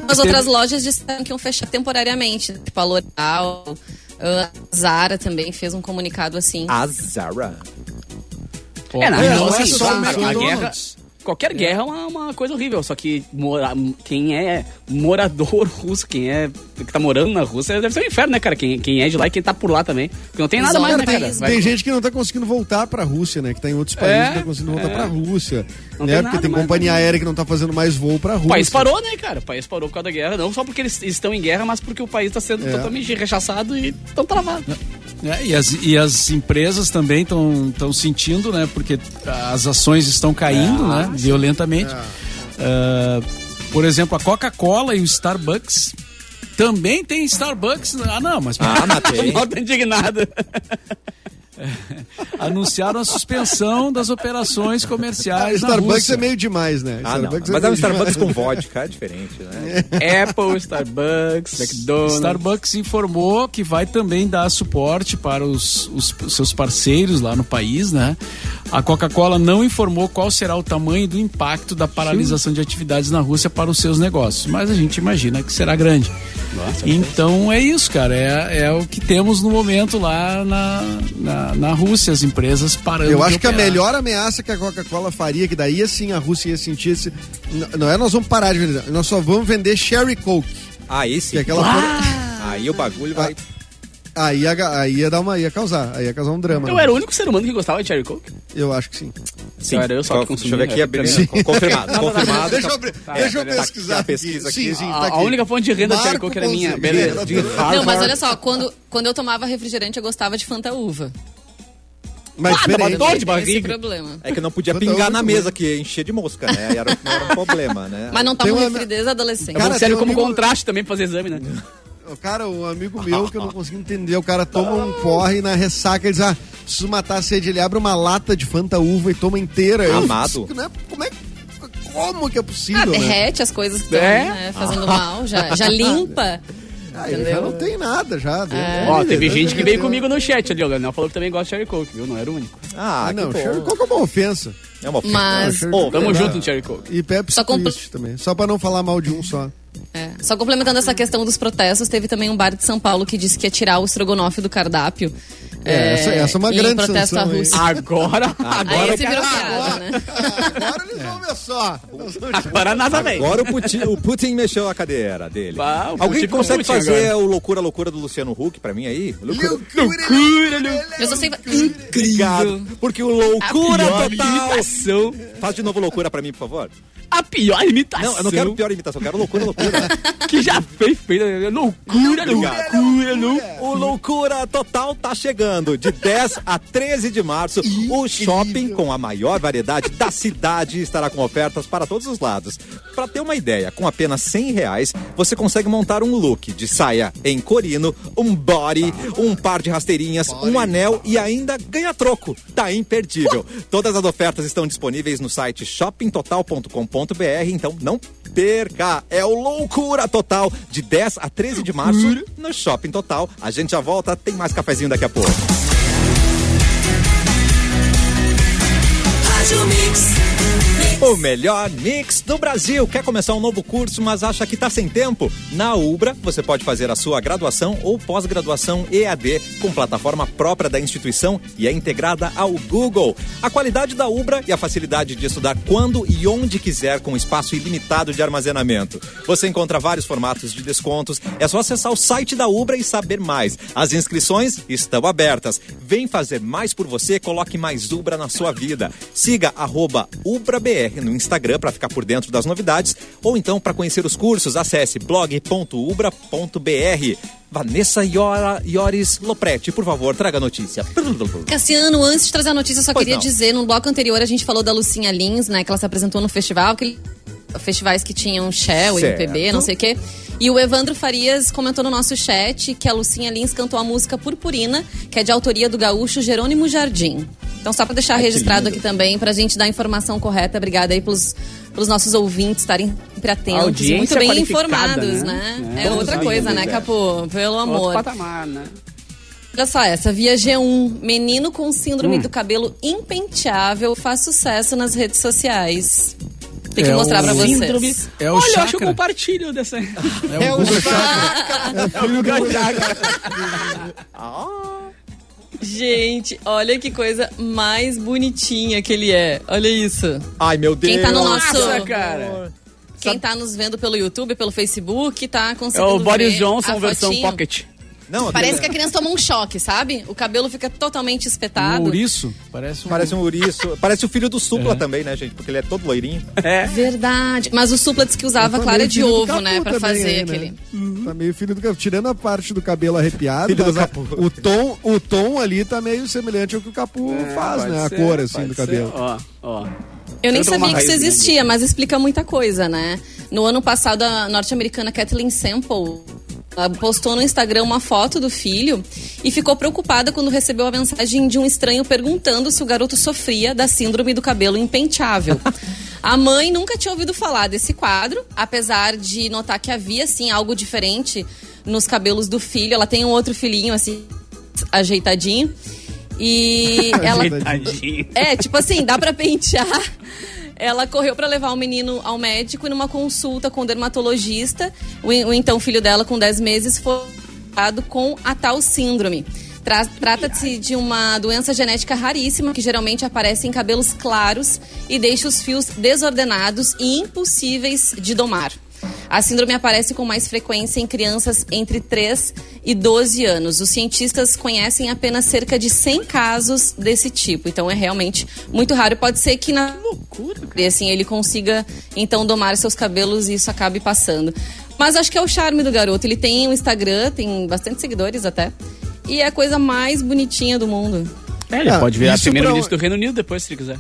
As outras lojas disseram que iam fechar temporariamente. Tipo, a L'Oreal, a Zara também fez um comunicado assim. A Zara. É, não, não, não é assim, só a, o McDonald's. Qualquer guerra é uma, uma coisa horrível, só que mora, quem é morador [laughs] russo, quem é que tá morando na Rússia, deve ser um inferno, né, cara? Quem, quem é de lá e quem tá por lá também. Porque não tem nada mais, né, cara? Vai- Tem gente que não tá conseguindo voltar pra Rússia, né? Que tá em outros países É, que não tá conseguindo voltar é. pra Rússia. Não né? tem Porque tem mais, companhia né? aérea que não tá fazendo mais voo pra Rússia. O país parou, né, cara? O país parou por causa da guerra. Não só porque eles estão em guerra, mas porque o país tá sendo É. totalmente rechaçado e tão travado. É, e, as, e as empresas também estão sentindo, né? Porque as ações estão caindo, né? Violentamente. Ah, por exemplo, a Coca-Cola e o Starbucks também tem Starbucks. Ah, não, mas Ah, matei. Nota indignada. [laughs] anunciaram a suspensão das operações Ah, comerciais. na Starbucks Rússia. é meio demais, né? Ah, não. Starbucks Mas é um meio Starbucks demais. com vodka, é diferente, né? [laughs] Apple, Starbucks, McDonald's. Starbucks informou que vai também dar suporte para os, os seus parceiros lá no país, né? A Coca-Cola não informou qual será o tamanho do impacto da paralisação de atividades na Rússia para os seus negócios, mas a gente imagina que será grande. então é isso, cara. É, é o que temos no momento lá na, na, na Rússia, as empresas parando. Eu de acho que a melhor ameaça que a Coca-Cola faria, que daí assim a Rússia ia sentir esse. Não é nós vamos parar de vender, nós só vamos vender Sherry Coke. Aí Que sim. é aquela porra- Aí o bagulho vai. Aí ia, aí ia dar uma. ia causar. Aí ia causar um drama. Eu né? era o único ser humano que gostava de Cherry Coke. Eu acho que sim. Sim. Era eu só que Co- consumia, Deixa eu ver aqui, é, pra beleza. Confirmado. [laughs] Confirmado. Deixa eu, Tá, deixa eu tá pesquisar. a pesquisa aqui. Sim, sim, A- tá a única fonte de renda da Cherry Coke era minha. Beleza. De Não, mas olha só, quando, quando eu tomava refrigerante, eu gostava de Fanta Uva. Mas Ah, diferente. dor de barriga. problema. É que não podia Tá pingar na mesa, que encher de mosca, né? Era, não era um problema, né? Mas não tomo uma- refri desde a adolescência. É bom Cara, que um como contraste também pra fazer exame, né? Cara, um amigo meu que eu não consigo entender, o cara toma um porre na ressaca ele diz, ah, preciso matar a sede. Ele abre uma lata de Fanta Uva e toma inteira. Eu- Amado. né, como é como que é possível, Ah, né? derrete as coisas que estão É? né, fazendo mal, já, já limpa. Aí já não tem nada já. né? Ó, É, teve né, gente que né, veio né, comigo no chat ali, ó. O Leonel falou que também gosta de Cherry Coke, viu? Não era o único. Ah, Ah, não, que Sherry bom. Coke é uma ofensa. É uma ofensa. Mas- Ô, Coke Tamo é- junto no Cherry Coke. E Pepsi Só compl- também. Só pra não falar mal de um só. É, Só complementando essa questão dos protestos, teve também um bar de São Paulo que disse que ia tirar o estrogonofe do cardápio. É, essa- essa é uma grande protesto? Rússia. Agora, Aí agora, esse virou piada, né? Agora eles vão ver só. agora nada bem. Agora o Putin, o Putin mexeu a cadeira dele. Ah, Alguém consegue Putin fazer agora. o Loucura Loucura do Luciano Huck pra mim aí? Loucura. Loucura, Lu- Eu só sei. Obrigado. Porque o Loucura Total... imitação. Faz de novo Loucura pra mim, por favor. A pior imitação. Não, eu não quero pior imitação, eu quero Loucura Loucura. [laughs] que já fez feita. Loucura, Obrigado. loucura, loucura. O Loucura Total tá chegando de 10 a 13 de março. O shopping com a maior variedade da cidade estará com ofertas para todos os lados. Para ter uma ideia, com apenas 100 reais, você consegue montar um look de saia em corino, um body, um par de rasteirinhas, um anel e ainda ganha troco. Tá imperdível. Todas as ofertas estão disponíveis no site shoppingtotal.com.br, então não perca. É o Loucura Total de 10 a 13 de março no Shopping Total. A gente já volta, tem mais cafezinho daqui a pouco. O melhor mix do Brasil. Quer começar um novo curso, mas acha que está sem tempo? Na Ubra, você pode fazer a sua graduação ou pós-graduação EAD com plataforma própria da instituição e é integrada ao Google. A qualidade da Ubra e a facilidade de estudar quando e onde quiser com espaço ilimitado de armazenamento. Você encontra vários formatos de descontos. É só acessar o site da Ubra e saber mais. As inscrições estão abertas. Vem fazer mais por você, coloque mais Ubra na sua vida. Siga arroba UbraBR no Instagram para ficar por dentro das novidades ou então para conhecer os cursos, acesse blog.ubra.br. Vanessa Iora, Ioris Lopretti, por favor, traga a notícia. Cassiano, antes de trazer a notícia, eu só Pois queria não. dizer, no bloco anterior a gente falou da Lucinha Lins, né? Que ela se apresentou no festival, que festivais que tinham Shell, Certo. MPB, não sei o quê. E o Evandro Farias comentou no nosso chat que a Lucinha Lins cantou a música Purpurina, que é de autoria do gaúcho Jerônimo Jardim. Então, só para deixar Ai, registrado aqui também, pra gente dar a informação correta. Obrigada aí pelos, pelos nossos ouvintes estarem sempre atentos muito bem informados, né? né? É. É, outra coisa, né, amigos, é. Capô? Pelo Outro amor. patamar, né? Olha só essa, via G1, menino com Hum. síndrome do cabelo impenteável faz sucesso nas redes sociais. Tem que É mostrar o pra vocês. Síndrome. É o Olha, eu acho que eu chakra. compartilho dessa. É o [laughs] Gente, olha que coisa mais bonitinha que ele é. Olha isso. Ai, meu Deus. Quem tá no nosso- Nossa, cara. Quem tá nos vendo pelo YouTube, pelo Facebook, tá É conseguindo o Boris Johnson versão fotinho. pocket. Não, Parece que a criança tomou um choque, sabe? O cabelo fica totalmente espetado. Um ouriço. Parece um... Parece um ouriço. Parece o filho do Supla também, né, gente? Porque ele é todo loirinho. É. Verdade. Mas o Supla disse que usava clara de ovo, né? Pra fazer aí, né? aquele. Tá meio filho do Capu. Tirando a parte do cabelo arrepiado, Filho do mas a- Capu. o, tom, o tom ali tá meio semelhante ao que o Capu faz, pode né? A ser, cor, assim, pode do ser. cabelo. Ó, ó. Eu nem sabia que isso existia, mas explica muita coisa, né? No ano passado, a norte-americana Kathleen Sample ela postou no Instagram uma foto do filho e ficou preocupada quando recebeu a mensagem de um estranho perguntando se o garoto sofria da síndrome do cabelo impenteável. A mãe nunca tinha ouvido falar desse quadro, apesar de notar que havia, sim, algo diferente nos cabelos do filho. Ela tem um outro filhinho, assim, ajeitadinho. E [laughs] ela Tadinho. é, tipo assim, dá pra pentear. Ela correu pra levar o menino ao médico e numa consulta com o dermatologista, o, o então filho dela com 10 meses foi com a tal síndrome. Tra- Trata-se de uma doença genética raríssima que geralmente aparece em cabelos claros e deixa os fios desordenados e impossíveis de domar. A síndrome aparece com mais frequência em crianças entre 3 e 12 anos. Os cientistas conhecem apenas cerca de 100 casos desse tipo, então é realmente muito raro. Pode ser que na Loucura, cara. e assim ele consiga então domar seus cabelos e isso acabe passando. Mas acho que é o charme do garoto. Ele tem um Instagram, tem bastante seguidores até. E é a coisa mais bonitinha do mundo. É, ele Ah, pode virar primeiro-ministro pra- do Reino Unido depois, se ele quiser.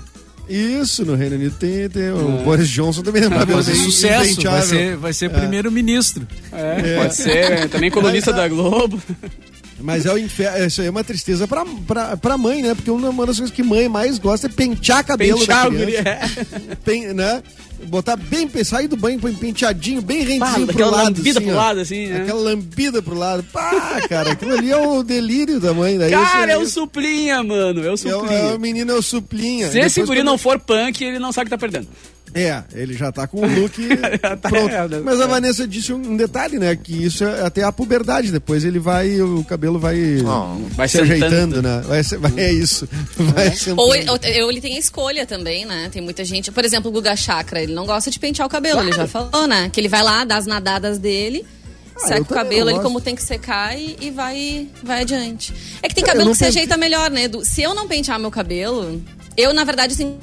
Isso, no Reino Unido tem, tem o Boris Johnson também. é um Vai fazer sucesso, vai ser, vai ser primeiro-ministro. É, pode ser. Também colunista da Globo. [laughs] Mas é o inferno, isso aí é uma tristeza pra, pra, pra mãe, né? Porque uma das coisas que mãe mais gosta é pentear cabelo Pentear da guri, criança. é. Pen- né? Botar bem, sair do banho, põe penteadinho, bem Pá, rentinho pro lado. lambida assim, pro lado, assim, né? Aquela lambida pro lado. Pá, cara, aquilo ali é o delírio da mãe. Daí Cara, é o suplinha, mano. É o é o, suplinha. é o menino, é o suplinha. Se esse Depois guri quando- não for punk, ele não sabe que tá perdendo. É, ele já tá com o look [laughs] tá pronto. errado. Mas a Vanessa disse um detalhe, né? Que isso é até a puberdade. Depois ele vai, o cabelo vai, Vai se sentando. ajeitando, né? Vai, ser- vai- é isso. Vai sentando. Ou ele, ou- ele tem a escolha também, né? Tem muita gente. Por exemplo, o Guga Chakra, ele não gosta de pentear o cabelo, ele já falou, né? Que ele vai lá, dá as nadadas dele. Ah, seca o cabelo gosto. como tem que secar e, e vai, vai adiante. É que tem É, cabelo que se pente- ajeita melhor, né? Edu? Se eu não pentear meu cabelo, eu, na verdade, assim,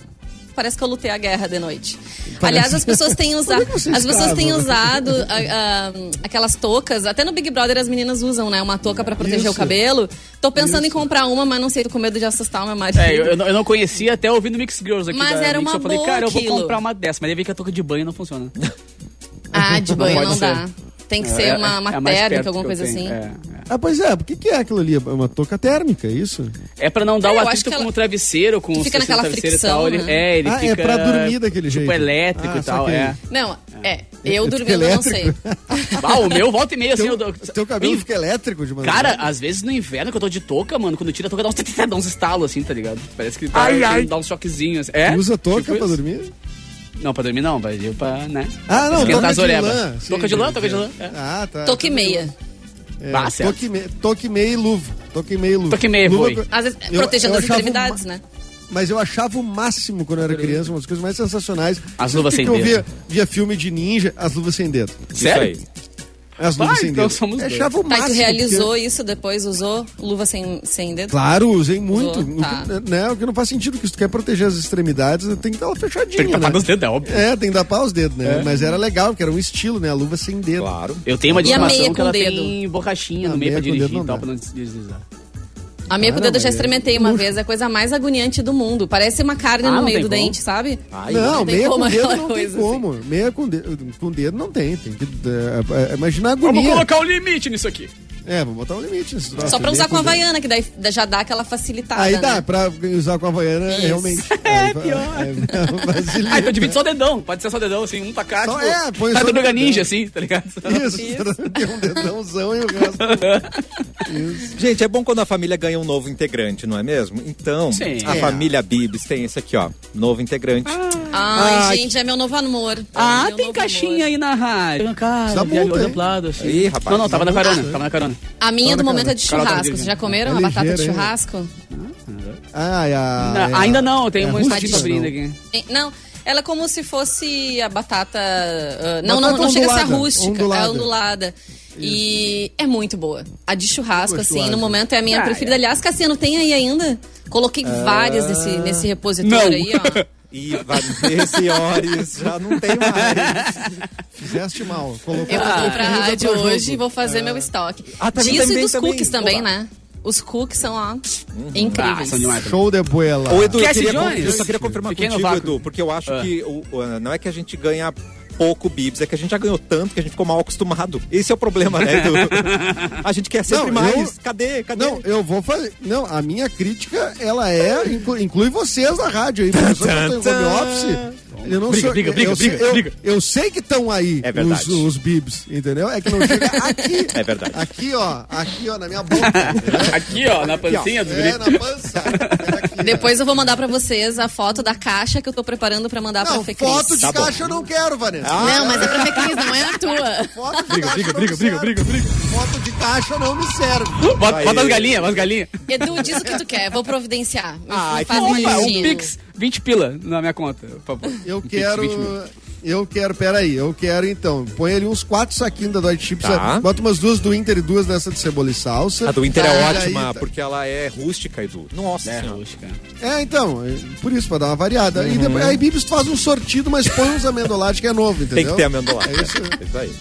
parece que eu lutei a guerra de noite. Aliás, as pessoas têm [laughs] usado. é você As pessoas estava? têm usado a- a- aquelas toucas. Até no Big Brother as meninas usam, né? Uma touca pra proteger Isso. o cabelo. Tô pensando em comprar uma, mas não sei, tô com medo de assustar o meu marido. É, eu, eu não, eu não conhecia até ouvindo Mix Girls aqui Mas da era Mix. uma Eu falei, cara, eu vou comprar uma dessa. Mas aí vi que a touca de banho não funciona. Ah, [laughs] de banho não ser. dá. Tem que ser É, uma, é uma a mais térmica, alguma eu coisa assim. É, Ah, pois é, o que, que é aquilo ali? É uma touca térmica, é isso? é. É pra não dar É, o eu acho atrito que com ela- o travesseiro, com o fica naquela travesseiro fricção, e tal. Ele, né? é, ele Ah, é fica... pra dormir daquele jeito. Tipo elétrico Ah, e tal, é. Não, é. Eu dormindo, eu não sei. [laughs] elétrico. Ah, o meu volta e meia, assim... eu dou- Teu cabelo Bem, fica elétrico de uma Cara, às vezes no inverno que eu tô de touca, mano, quando tira a touca dá uns, [laughs] dá uns estalos assim, tá ligado? Parece que tá, dá uns choquezinhos. É? Tu usa touca Tipo pra dormir? Não, pra dormir não, mas eu pra, né? Ah, não, touca as de lã. sim, Touca de lã, entendi. touca de lã, é. Ah, tá. Toque e meia. É, Ah, certo. toque, me, toque meia e luva. Toque meia e luva. Toque e meia, Luva foi. Às vezes, Eu- protegendo eu as extremidades, né? Mas eu achava o máximo quando eu era criança, uma das coisas mais sensacionais. As luvas sem eu dedo. via, via filme de ninja, as luvas sem dedo. Sério? Isso aí. As luvas Ah, sem então dedo. somos dois. achava o Tá, máximo. tu realizou porque- isso depois? Usou luva sem, sem dedo? Claro, usei muito. Usou, O tá. que, né, o que não faz sentido, que se tu quer proteger as extremidades, tem que estar ela fechadinha, Tem que tapar né? nos dedos, é óbvio. É, tem que tapar os dedos, né? Mas era legal, porque era um estilo, né? A luva sem dedo. Claro. Eu tenho uma E a que ela dedo? tem borrachinha A no meio pra dirigir e tal, pra não deslizar. A minha Ah, com o dedo eu já experimentei uma vez, é a coisa mais agoniante do mundo. Parece uma carne Ah, no meio do como? dente, sabe? Ai, Não, não tem meia como com dedo não tem como. Meia com dedo, com dedo não tem. Tem que. é, é, imagina a agonia. Vamos colocar o limite nisso aqui. É, vamos botar um limite nesse troço. Só pra usar com a Havaiana, que daí já dá aquela facilitada. Aí dá, né? pra usar com a Havaiana, Isso. realmente. [laughs] É, pior. [laughs] aí facilita. Ah, então divide só o dedão. Pode ser só o dedão, assim, um pra cá, Só- tipo, é, põe só dedão. Ninja, assim, tá ligado? [laughs] Isso, tem um dedãozão e o resto. Isso. Gente, é bom quando a família ganha um novo integrante, não é mesmo? Então, Sim. a É. família Bibis tem esse aqui, ó. Novo integrante. Ai, Ai, gente, é meu novo amor. Ah, É tem caixinha amor. aí na rádio. Cara, Dá viajou multa, lado, assim. Ih, rapaz, Não, não, tava na carona, multa. tava na carona. A minha do momento cara. é de tá churrasco. Vocês já comeram É uma batata de churrasco? Ah, é a, Não, é a- ainda não, tem é uma rústica, estatística abrindo aqui. Não, ela é como se fosse a batata. ah, não, Batata não, não chega a ser rústica, ondulada. é ondulada. E é muito boa. A de churrasco, assim, no momento é a minha Ah, preferida. é. Aliás, Cassiano, tem aí ainda? Coloquei várias nesse, nesse repositório Não. aí, ó. [laughs] E vai- esse horas já não tem mais. Fizeste mal. Colocou Eu vou a pra defesa rádio pra jogo. hoje e vou fazer meu estoque. Ah, também, Disso também, e dos também. cookies também, Oba. né? Os cookies são, ó, Ah, incríveis. são demais. Show de boela. Ô, Edu, eu, queria, Jones. eu só queria confirmar Fiquei contigo. Edu, porque eu acho Ah. que o- o- não é que a gente ganha pouco bibs, é que a gente já ganhou tanto que a gente ficou mal acostumado. Esse é o problema, né, Edu? [laughs] a gente quer sempre Não, mais. eu- Cadê? Cadê? Não, eu vou fazer. Não, a minha crítica, ela é. Inclui, inclui vocês na rádio aí. Em home office. Eu não Briga, sou, briga, briga, eu, sei- briga, eu, briga. eu sei que estão aí É os, os bibs, entendeu? É que não chega aqui. [laughs] É verdade. Aqui, ó. Aqui, ó, na minha boca. [laughs] Aqui, ó, na pancinha dos É, gritos. na pança. É aqui, Depois eu vou mandar pra vocês a foto da caixa que eu tô preparando pra mandar Não, pra Fê Cris. foto de Tá bom. caixa eu não quero, Vanessa. Não, mas é pra Fê Cris, não é a tua. Foto de Briga, caixa briga, briga, briga, briga, briga. Foto de caixa não me serve. Bota, bota as galinhas, bota as galinhas. Edu, diz o que tu quer, vou providenciar. Ai, faz Opa, um. Pix, 20 pila na minha conta, por favor. Eu quero. 20 mil. Eu quero, peraí, eu quero então. Põe ali uns quatro saquinhos da Dodge Chips. Tá. Bota umas duas do Inter e duas dessa de cebola e salsa. A do Inter Tá. é E ótima, aí, tá. porque ela é rústica, Edu. Nossa É, senhora. rústica. É, então, é por isso, pra dar uma variada. E Uhum. depois, aí Bibis tu faz um sortido, mas põe uns amendolados que é novo, entendeu? Tem que ter amendoim. É isso. É isso aí.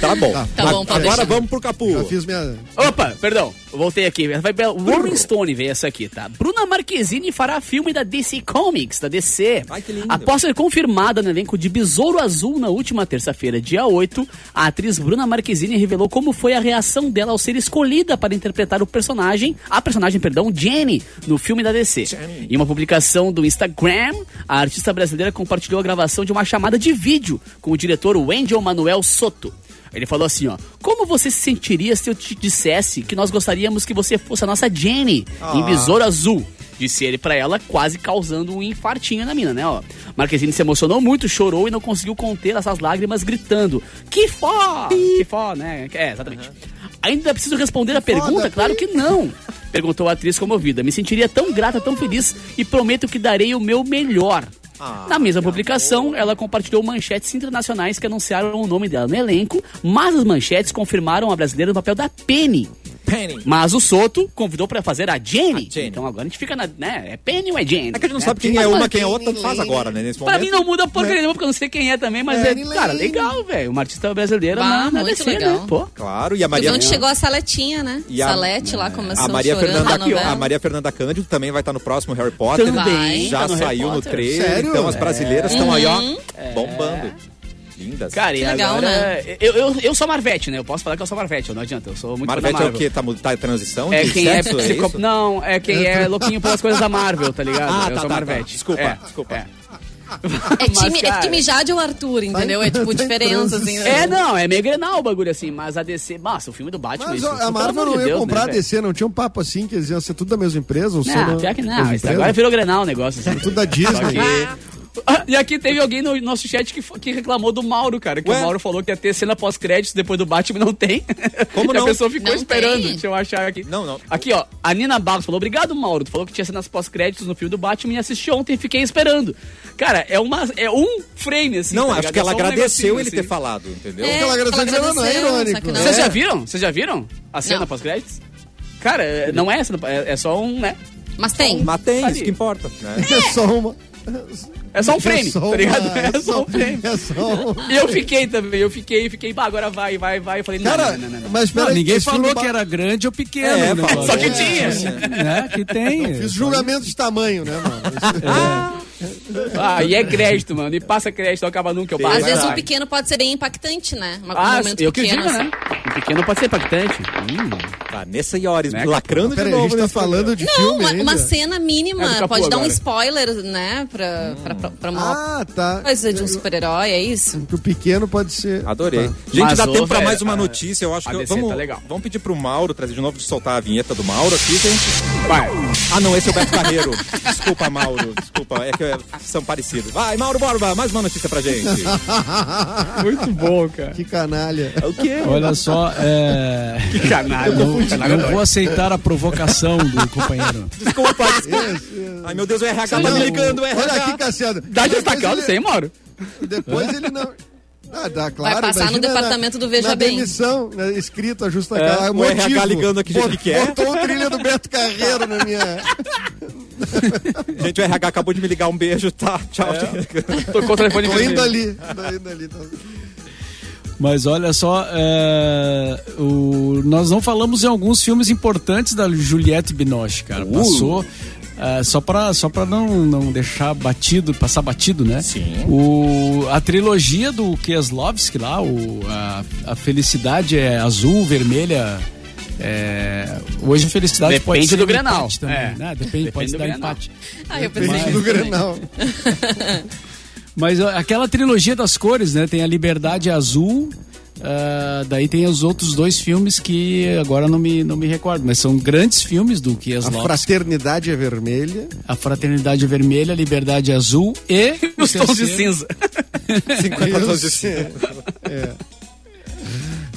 Tá bom. Tá. Tá bom, pode Agora deixar. vamos pro Capu. Já fiz minha. Opa, perdão, eu voltei aqui. Vai pra Rolling Stone veio essa aqui, tá? Bruna Marquezine fará filme da DC Comics, da DC. Ai, que lindo. Após ser confirmada no elenco de Besouro Azul na última terça-feira, dia 8, a atriz Bruna Marquezine revelou como foi a reação dela ao ser escolhida para interpretar o personagem, a personagem, perdão, Jenny, no filme da DC. Jenny. Em uma publicação do Instagram, a artista brasileira compartilhou a gravação de uma chamada de vídeo com o diretor Wendell Manuel Soto. Ele falou assim, ó. Como você se sentiria se eu te dissesse que nós gostaríamos que você fosse a nossa Jenny em Besouro Azul? Disse ele pra ela, quase causando um infartinho na mina, né, ó. Marquezine se emocionou muito, chorou e não conseguiu conter essas lágrimas, gritando: Que fó! Que fó, né? É, exatamente. Ainda preciso responder a pergunta? foda, Claro que não! Perguntou a atriz comovida. Me sentiria tão grata, tão feliz e prometo que darei o meu melhor. Ah, Na mesma publicação, ela compartilhou manchetes internacionais que anunciaram o nome dela no elenco, mas as manchetes confirmaram a brasileira no papel da Penny. Penny. Mas o Soto convidou pra fazer a Jenny. A Jenny. Então agora a gente fica na. Né? É Penny ou é Jenny? É que a gente não né? sabe quem é uma, quem é outra, tanto faz agora, né? Nesse Pra momento. mim não muda porcaria nenhuma, porque eu não sei quem é também, mas é, Penny cara, Lane. legal, velho. Uma artista brasileira Bah, na, na muito DC, legal. né? Pô. Claro, e a Maria... onde chegou a Saletinha, né? E a- Salete lá começou A Maria, chorando Fernanda, na novela. a Maria Fernanda Cândido também vai estar no próximo Harry Potter. Também Já tá no Harry saiu no Potter. trailer. Sério? Então as brasileiras estão aí, ó, Uhum. bombando. Lindas. Cara, e Que legal, agora. né? Eu, eu, eu sou Marvete, né? Eu posso falar que eu sou Marvete, não adianta. Eu sou muito Marvete é o Marvel. quê? Tá, tá em transição É de quem sexo? é É psico... isso? Não, é quem é [laughs] louquinho pelas coisas da Marvel, tá ligado? Ah, eu tá, sou tá, Marvete. tá. Desculpa, É, desculpa. É. [laughs] É time, Mas, é cara- time Jade ou Arthur, entendeu? É tipo [laughs] Tá diferença, assim. transição. É, não, é meio Grenal o bagulho assim, mas a DC. Nossa, o filme do Batman. Mas isso, a Marvel não ia Deus, comprar né, a? DC, não tinha um papo assim que eles iam ser tudo da mesma empresa? Ou Não, pior que não. agora virou Grenal o negócio. Assim. Tudo da Disney. Ah, E aqui teve alguém no nosso chat que, que reclamou do Mauro, cara. Que Ué? o Mauro falou que ia ter cena pós-créditos depois do Batman não tem. Como [laughs] E não? a pessoa ficou Não esperando. tem? Deixa eu achar aqui. Não, não. Aqui, ó. A Nina Barros falou: Obrigado, Mauro. Tu falou que tinha cenas pós-créditos no filme do Batman e assisti ontem e fiquei esperando. Cara, é, uma, é um frame, assim. Não, tá acho que ela É só um agradeceu ele assim. ter falado, entendeu? É, ela agradeceu ela não é irônico, não. né? Vocês É. já viram? Vocês já viram a cena pós-créditos? Cara, é- não é cena, é, é só um, né? Mas tem. Mas tem, Ali. isso que importa. Né? É [laughs] só uma. [laughs] É só um frame, é só tá ligado? uma- É só um frame. É só um... E eu fiquei também, eu fiquei, fiquei, bah, agora vai, vai, vai. Eu falei, não, Cara, não, não, não, não. mas Não, peraí. ninguém falou que era grande ou pequeno. É, negócio. Só que É. tinha. Né? Que tem. Fiz julgamento de tamanho, né, mano? Ah, e é crédito, mano. E passa crédito, não acaba nunca. Eu Às Às vezes um pequeno pode ser bem impactante, né? Uma- Um Ah, momento eu que pequeno, digo, assim. né? Um pequeno pode ser impactante. Hum. Vanessa Iores, Né? lacrando de Peraí, a novo. gente tá falando de Não, filme uma, ainda? uma cena É mínima. Capu pode dar um agora. spoiler, né? Pra, pra, pra, pra uma Ah, tá. coisa de um super-herói, é isso? Que o pequeno pode ser... Adorei. Tá. Gente, Mas, dá tempo pra mais uma a- notícia. Eu acho que. DC vamos, tá legal. vamos pedir pro Mauro trazer de novo de soltar a vinheta do Mauro aqui, gente. Vai. Ah, não, esse é o Beto Carreiro. Desculpa, Mauro. Desculpa, é que é- [laughs] são parecidos. Vai, Mauro Borba, mais uma notícia pra gente. [laughs] Muito bom, cara. Que canalha. o quê? Olha só, é, [laughs] Que canalha. não, vou aceitar a provocação do companheiro. Desculpa, desculpa. Ai, meu Deus, o RH tá me ligando, o RH. Olha aqui, Cassiano. Dá destacado isso aí, Mauro? Depois ele não... Ah, dá, claro, passar no departamento do Veja na Bem. demissão, né, escrito, ajusta É, a o motivo. RH ligando aqui, gente, que que é? Botou o trilha do Beto Carreiro na minha... [laughs] Gente, o RH acabou de me ligar. Um beijo, tá? Tchau. [laughs] Tocou o telefone Tô indo ali. Tô indo ali. Tô... Mas olha só, é, o- nós não falamos em alguns filmes importantes da Juliette Binoche, cara. Passou. é, só para só pra não, não deixar batido, passar batido, né? Sim. O, a trilogia do Kieslowski lá, o, a, a felicidade é azul, vermelha. É, hoje a felicidade pode Depende ser do Grenal, empate também, é. né? Depende, Depende pode do dar Grenal. empate. Ah, eu Depende pensei. do Grenal. [laughs] Mas aquela trilogia das cores, né? Tem a Liberdade Azul, ah, daí tem os outros dois filmes que agora não me, não me recordo, mas são grandes filmes do A Kieslowski. fraternidade é vermelha. A Fraternidade Vermelha, a Liberdade Azul e... [laughs] Os tons de cinza. 50 tons de cinza. É.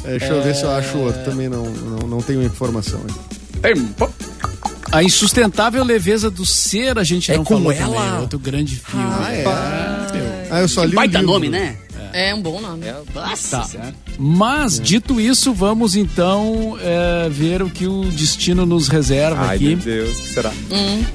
É, deixa eu ver se eu acho outro. Também não, não, não tenho informação. aí. Tempo. A Insustentável Leveza do Ser, a gente É não com falou ela? também, outro grande filme. Ah, é. Ah, eu só li o Baita livro. nome, né? É um bom nome. Nossa Tá. Mas, dito isso, vamos então é, ver o que o destino nos reserva Ai, aqui. meu Deus, o que será?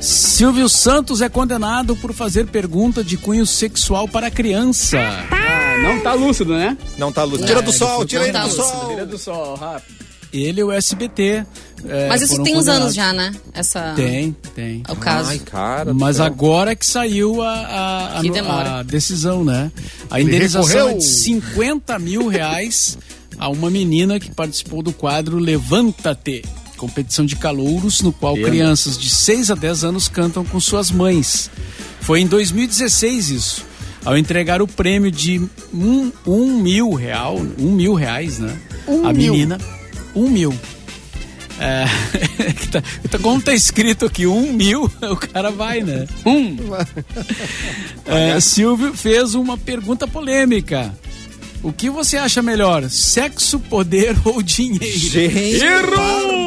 Silvio Santos é condenado por fazer pergunta de cunho sexual para criança. Ah, não tá lúcido, né? Não tá luz. Tira do sol, tira ele tá do lúcido. sol. Tira do sol, rápido. Ele e o SBT. é, Mas isso tem uns anos condenados. já, né? Essa, Tem, tem. O caso. Ai, cara. Mas céu. agora que saiu a, a, a Que a decisão, né? A indenização é de 50 mil reais a uma menina que participou do quadro Levanta-te, competição de calouros, no qual Pena. crianças de 6 a 10 anos cantam com suas mães. Foi em 2016 isso. Ao entregar o prêmio de um, um mil real, um mil reais, né? Um a mil. menina, um mil. É, [laughs] que tá- tá- como tá escrito aqui, um mil, [laughs] o cara vai, né? Hum. É, Silvio fez uma pergunta polêmica. O que você acha melhor, sexo, poder ou dinheiro? Gente, Errou!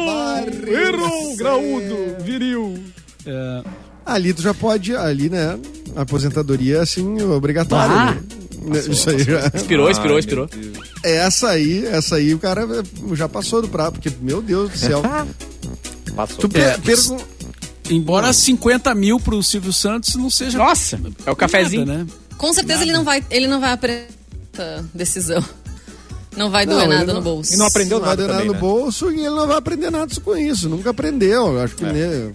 graúdo, viril. É, Ali tu já pode, ali, né? Aposentadoria, assim, obrigatória. Ah. né? Isso aí já. Expirou, expirou, Ai, expirou. meu Deus. Essa aí, essa aí o cara já passou do prato, porque, meu Deus do céu. Passou. tu É, per- pergun- embora 50 mil pro Silvio Santos não seja Nossa, é o cafezinho. nada, né? Com certeza ele não vai, ele não vai aprender essa decisão. Não vai doer Não, ele nada não- no bolso. E não aprendeu não vai nada dar nada também, no né? bolso e ele não vai aprender nada com isso. Nunca aprendeu. Eu Acho que, né,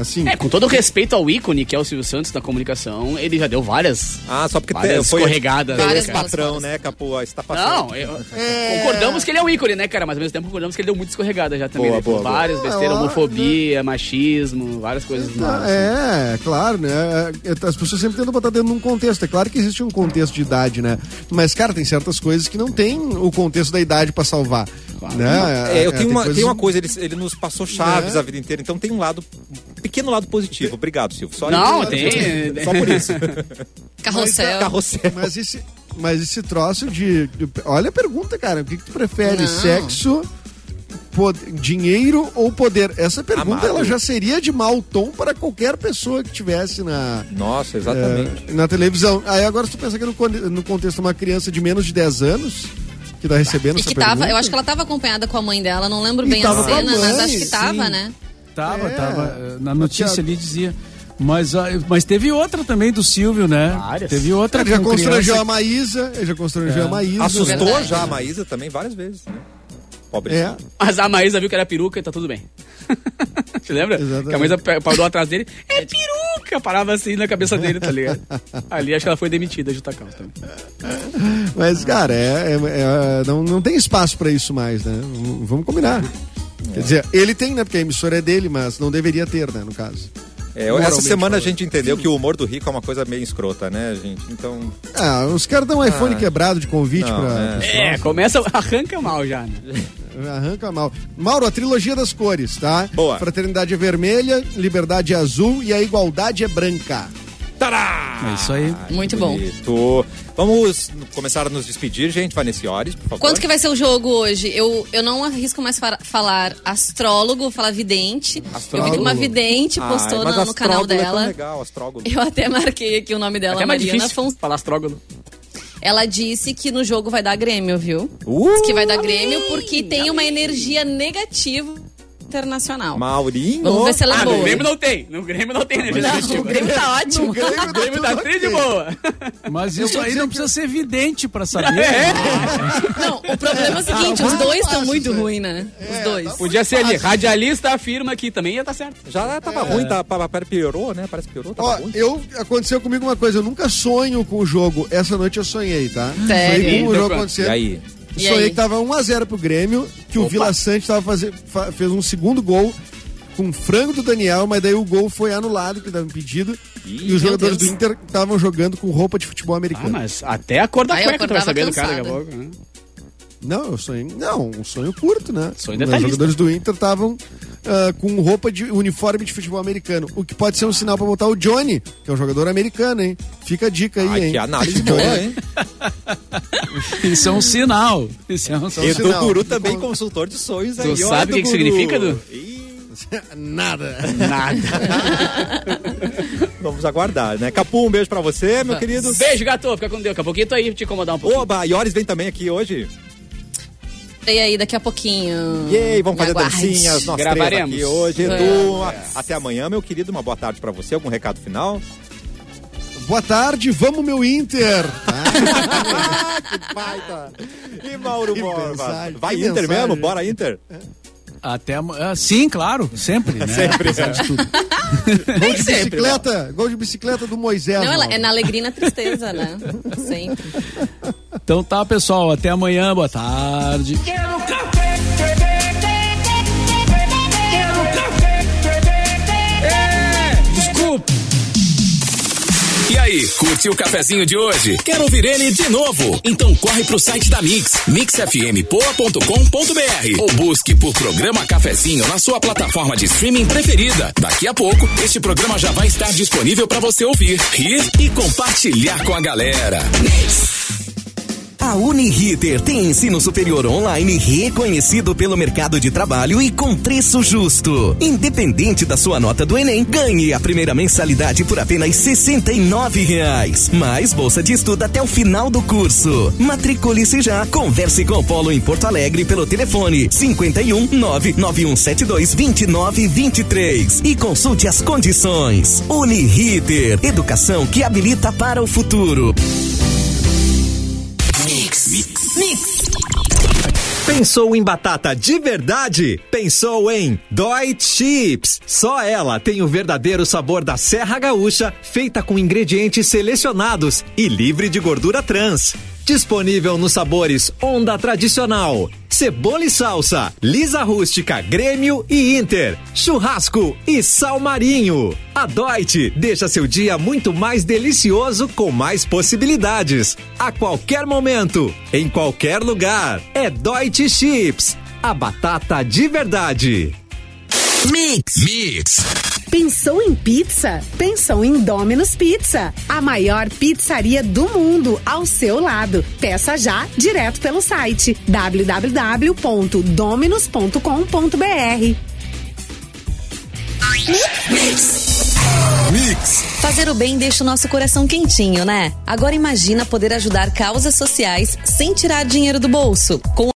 assim. É, com todo respeito ao ícone que é o Silvio Santos da comunicação, ele já deu várias, Ah, só porque várias foi escorregadas. né, Várias cara? patrão, né, Capu? Aí você tá passando. Não, eu- [laughs] concordamos que ele é um ícone, né, cara? Mas ao mesmo tempo concordamos que ele deu muita escorregada já também. Boa, falou boa, várias boa. besteiras, Ah, homofobia, machismo, várias coisas Tá, más. assim. é, claro, né? É, As pessoas sempre tentam botar dentro de um contexto. É claro que existe um contexto de idade, né? Mas, cara, tem certas coisas que não tem o contexto da idade pra salvar. Né? É, eu tenho, tem uma, coisas- tem uma coisa, ele, ele nos passou chaves É. a vida inteira, então tem um lado, um pequeno lado positivo. Obrigado, Silvio. Só Não, isso. tem- Só por isso. [laughs] Carrossel. Carrossel. Mas esse, mas esse troço de, de- Olha a pergunta, cara. O que, que tu prefere? Não. Sexo, pod- dinheiro ou poder? Essa pergunta Amado. ela já seria de mau tom para qualquer pessoa que tivesse na, Nossa, exatamente. é, na televisão. Aí agora se tu pensa que no, no contexto de uma criança de menos de 10 anos que tá recebendo E essa que tava, pergunta. eu acho que ela tava acompanhada com a mãe dela, não lembro E bem a cena, mas mãe, acho que tava, sim. né? Tava, É. tava. eh, Na notícia ali dizia. Mas, mas teve outra também do Silvio, né? Várias. Teve outra Ele já com constrangeu criança. a Maísa, ele já constrangeu É. a Maísa. Assustou Verdade. já a Maísa também várias vezes. Né? Pobre. É. Mas a Maísa viu que era peruca e tá tudo bem. Você lembra? Exatamente. Que a pe- parou atrás dele. É peruca! parava assim na cabeça dele, tá ligado? Ali acho que ela foi demitida de Tacal também. Mas, cara, é, é- é- não, não tem espaço pra isso mais, né? Vamos combinar. Quer dizer, ele tem, né? Porque a emissora é dele, mas não deveria ter, né? No caso. É, essa semana a gente entendeu que o humor do rico é uma coisa meio escrota, né, gente? Então. Ah, os caras dão um iPhone Ah. quebrado de convite Não, pra. é. É, começa, arranca mal já, né? [laughs] Arranca mal. Mauro, a trilogia das cores, tá? Boa. Fraternidade é vermelha, liberdade é azul e a igualdade é branca. Tará! É isso aí. Muito bom. Vamos começar a nos despedir, gente. Vanessa Ores, por favor. Quanto que vai ser o jogo hoje? Eu, eu não arrisco mais fa- falar astrólogo, vou falar vidente. Eu vi que uma vidente postou Ai, no, no canal astrólogo É tão dela. legal, astrólogo. Eu até marquei aqui o nome dela, Até mais Mariana difícil Fons. falar astrógalo. Ela disse que no jogo vai dar Grêmio, viu? Uh, Diz que vai dar Grêmio porque tem uma energia negativa internacional. Maurinho. Vamos ver se ela é Ah, no boa. Grêmio não tem. No Grêmio não tem energia Não, negativa. o Grêmio tá ótimo. O Grêmio tá tri de boa. Mas isso aí não precisa ser evidente pra saber. Não, o problema é o seguinte, os dois estão muito ruins, né? É, Os dois. Podia ser ali, radialista afirma que também ia estar certo. Já tava ruim, tá, pa- pa- piorou, né? Parece que piorou, tava Ó, ruim. eu aconteceu comigo uma coisa, eu nunca sonho com o jogo. Essa noite eu sonhei, tá? Sério? Sonhei com o Então jogo acontecendo. E aí? E Sonhei aí? que tava 1x0 pro Grêmio, que o Opa. Vila Sante tava faze- fa- fez um segundo gol com frango do Daniel, mas daí o gol foi anulado, que tava impedido. e os jogadores Deus. do Inter estavam jogando com roupa de futebol Ah, americano. mas até a cor da eu cueca tu vai saber do cara daqui a pouco, né? Não, eu sonhei. Não, um sonho curto, né? Sonho Os jogadores do Inter estavam ah, com roupa de uniforme de futebol americano. O que pode ser um sinal pra botar o Johnny, que é um jogador americano, hein? Fica a dica aí, Ai, hein? que análise boa, hein? [laughs] Isso é um sinal. Isso é um sinal. Então, Edu sinal. Guru também consultor de sonhos aí. Tu sabe o que que significa, Edu? Ih, [laughs] Nada. Nada. [laughs] Vamos aguardar, né? Capu, um beijo pra você, meu querido. Beijo, gato. Fica com Deus. Daqui a pouquinho tô aí pra te incomodar um pouquinho. Oba, Iores vem também aqui hoje. E aí, daqui a pouquinho. E aí, vamos fazer aguarde. dancinhas, nós Gravaremos. três aqui hoje. Edu, Vamos. até amanhã, meu querido. Uma boa tarde pra você. Algum recado final? Boa tarde, vamos meu Inter. [laughs] que baita! E Mauro Borba? Vai Inter mensagem. mesmo? Bora Inter? Até amanhã. Sim, claro, sempre, né? Sempre. Apesar de tudo. Gol de bicicleta, gol de bicicleta do Moisés. Não, ela é na alegria e na tristeza, né? Sempre. Então tá, pessoal. Até amanhã. Boa tarde. Quero café, quero E aí, curtiu o cafezinho de hoje? Quer ouvir ele de novo? Então corre pro site da Mix, mixfmpoa.com.br ou busque por programa Cafezinho na sua plataforma de streaming preferida. Daqui a pouco, este programa já vai estar disponível para você ouvir, rir e compartilhar com a galera. A Uniriter tem ensino superior online reconhecido pelo mercado de trabalho e com preço justo. Independente da sua nota do Enem, ganhe a primeira mensalidade por apenas 69 reais. Mais bolsa de estudo até o final do curso. Matricule-se já. Converse com o Polo em Porto Alegre pelo telefone 51 99172 2923 e consulte as condições. Uniriter, educação que habilita para o futuro. Pensou em batata de verdade? Pensou em Dói Chips. Só ela tem o verdadeiro sabor da Serra Gaúcha, feita com ingredientes selecionados e livre de gordura trans. Disponível nos sabores Onda Tradicional, Cebola e Salsa, Lisa Rústica, Grêmio e Inter, Churrasco e Sal Marinho. A Doit deixa seu dia muito mais delicioso com mais possibilidades. A qualquer momento, em qualquer lugar. É Doit Chips, a batata de verdade. Mix. Mix. Pensou em pizza? Pensou em Domino's Pizza, a maior pizzaria do mundo ao seu lado. Peça já direto pelo site www.dominos.com.br. Fazer o bem deixa o nosso coração quentinho, né? Agora imagina poder ajudar causas sociais sem tirar dinheiro do bolso. Com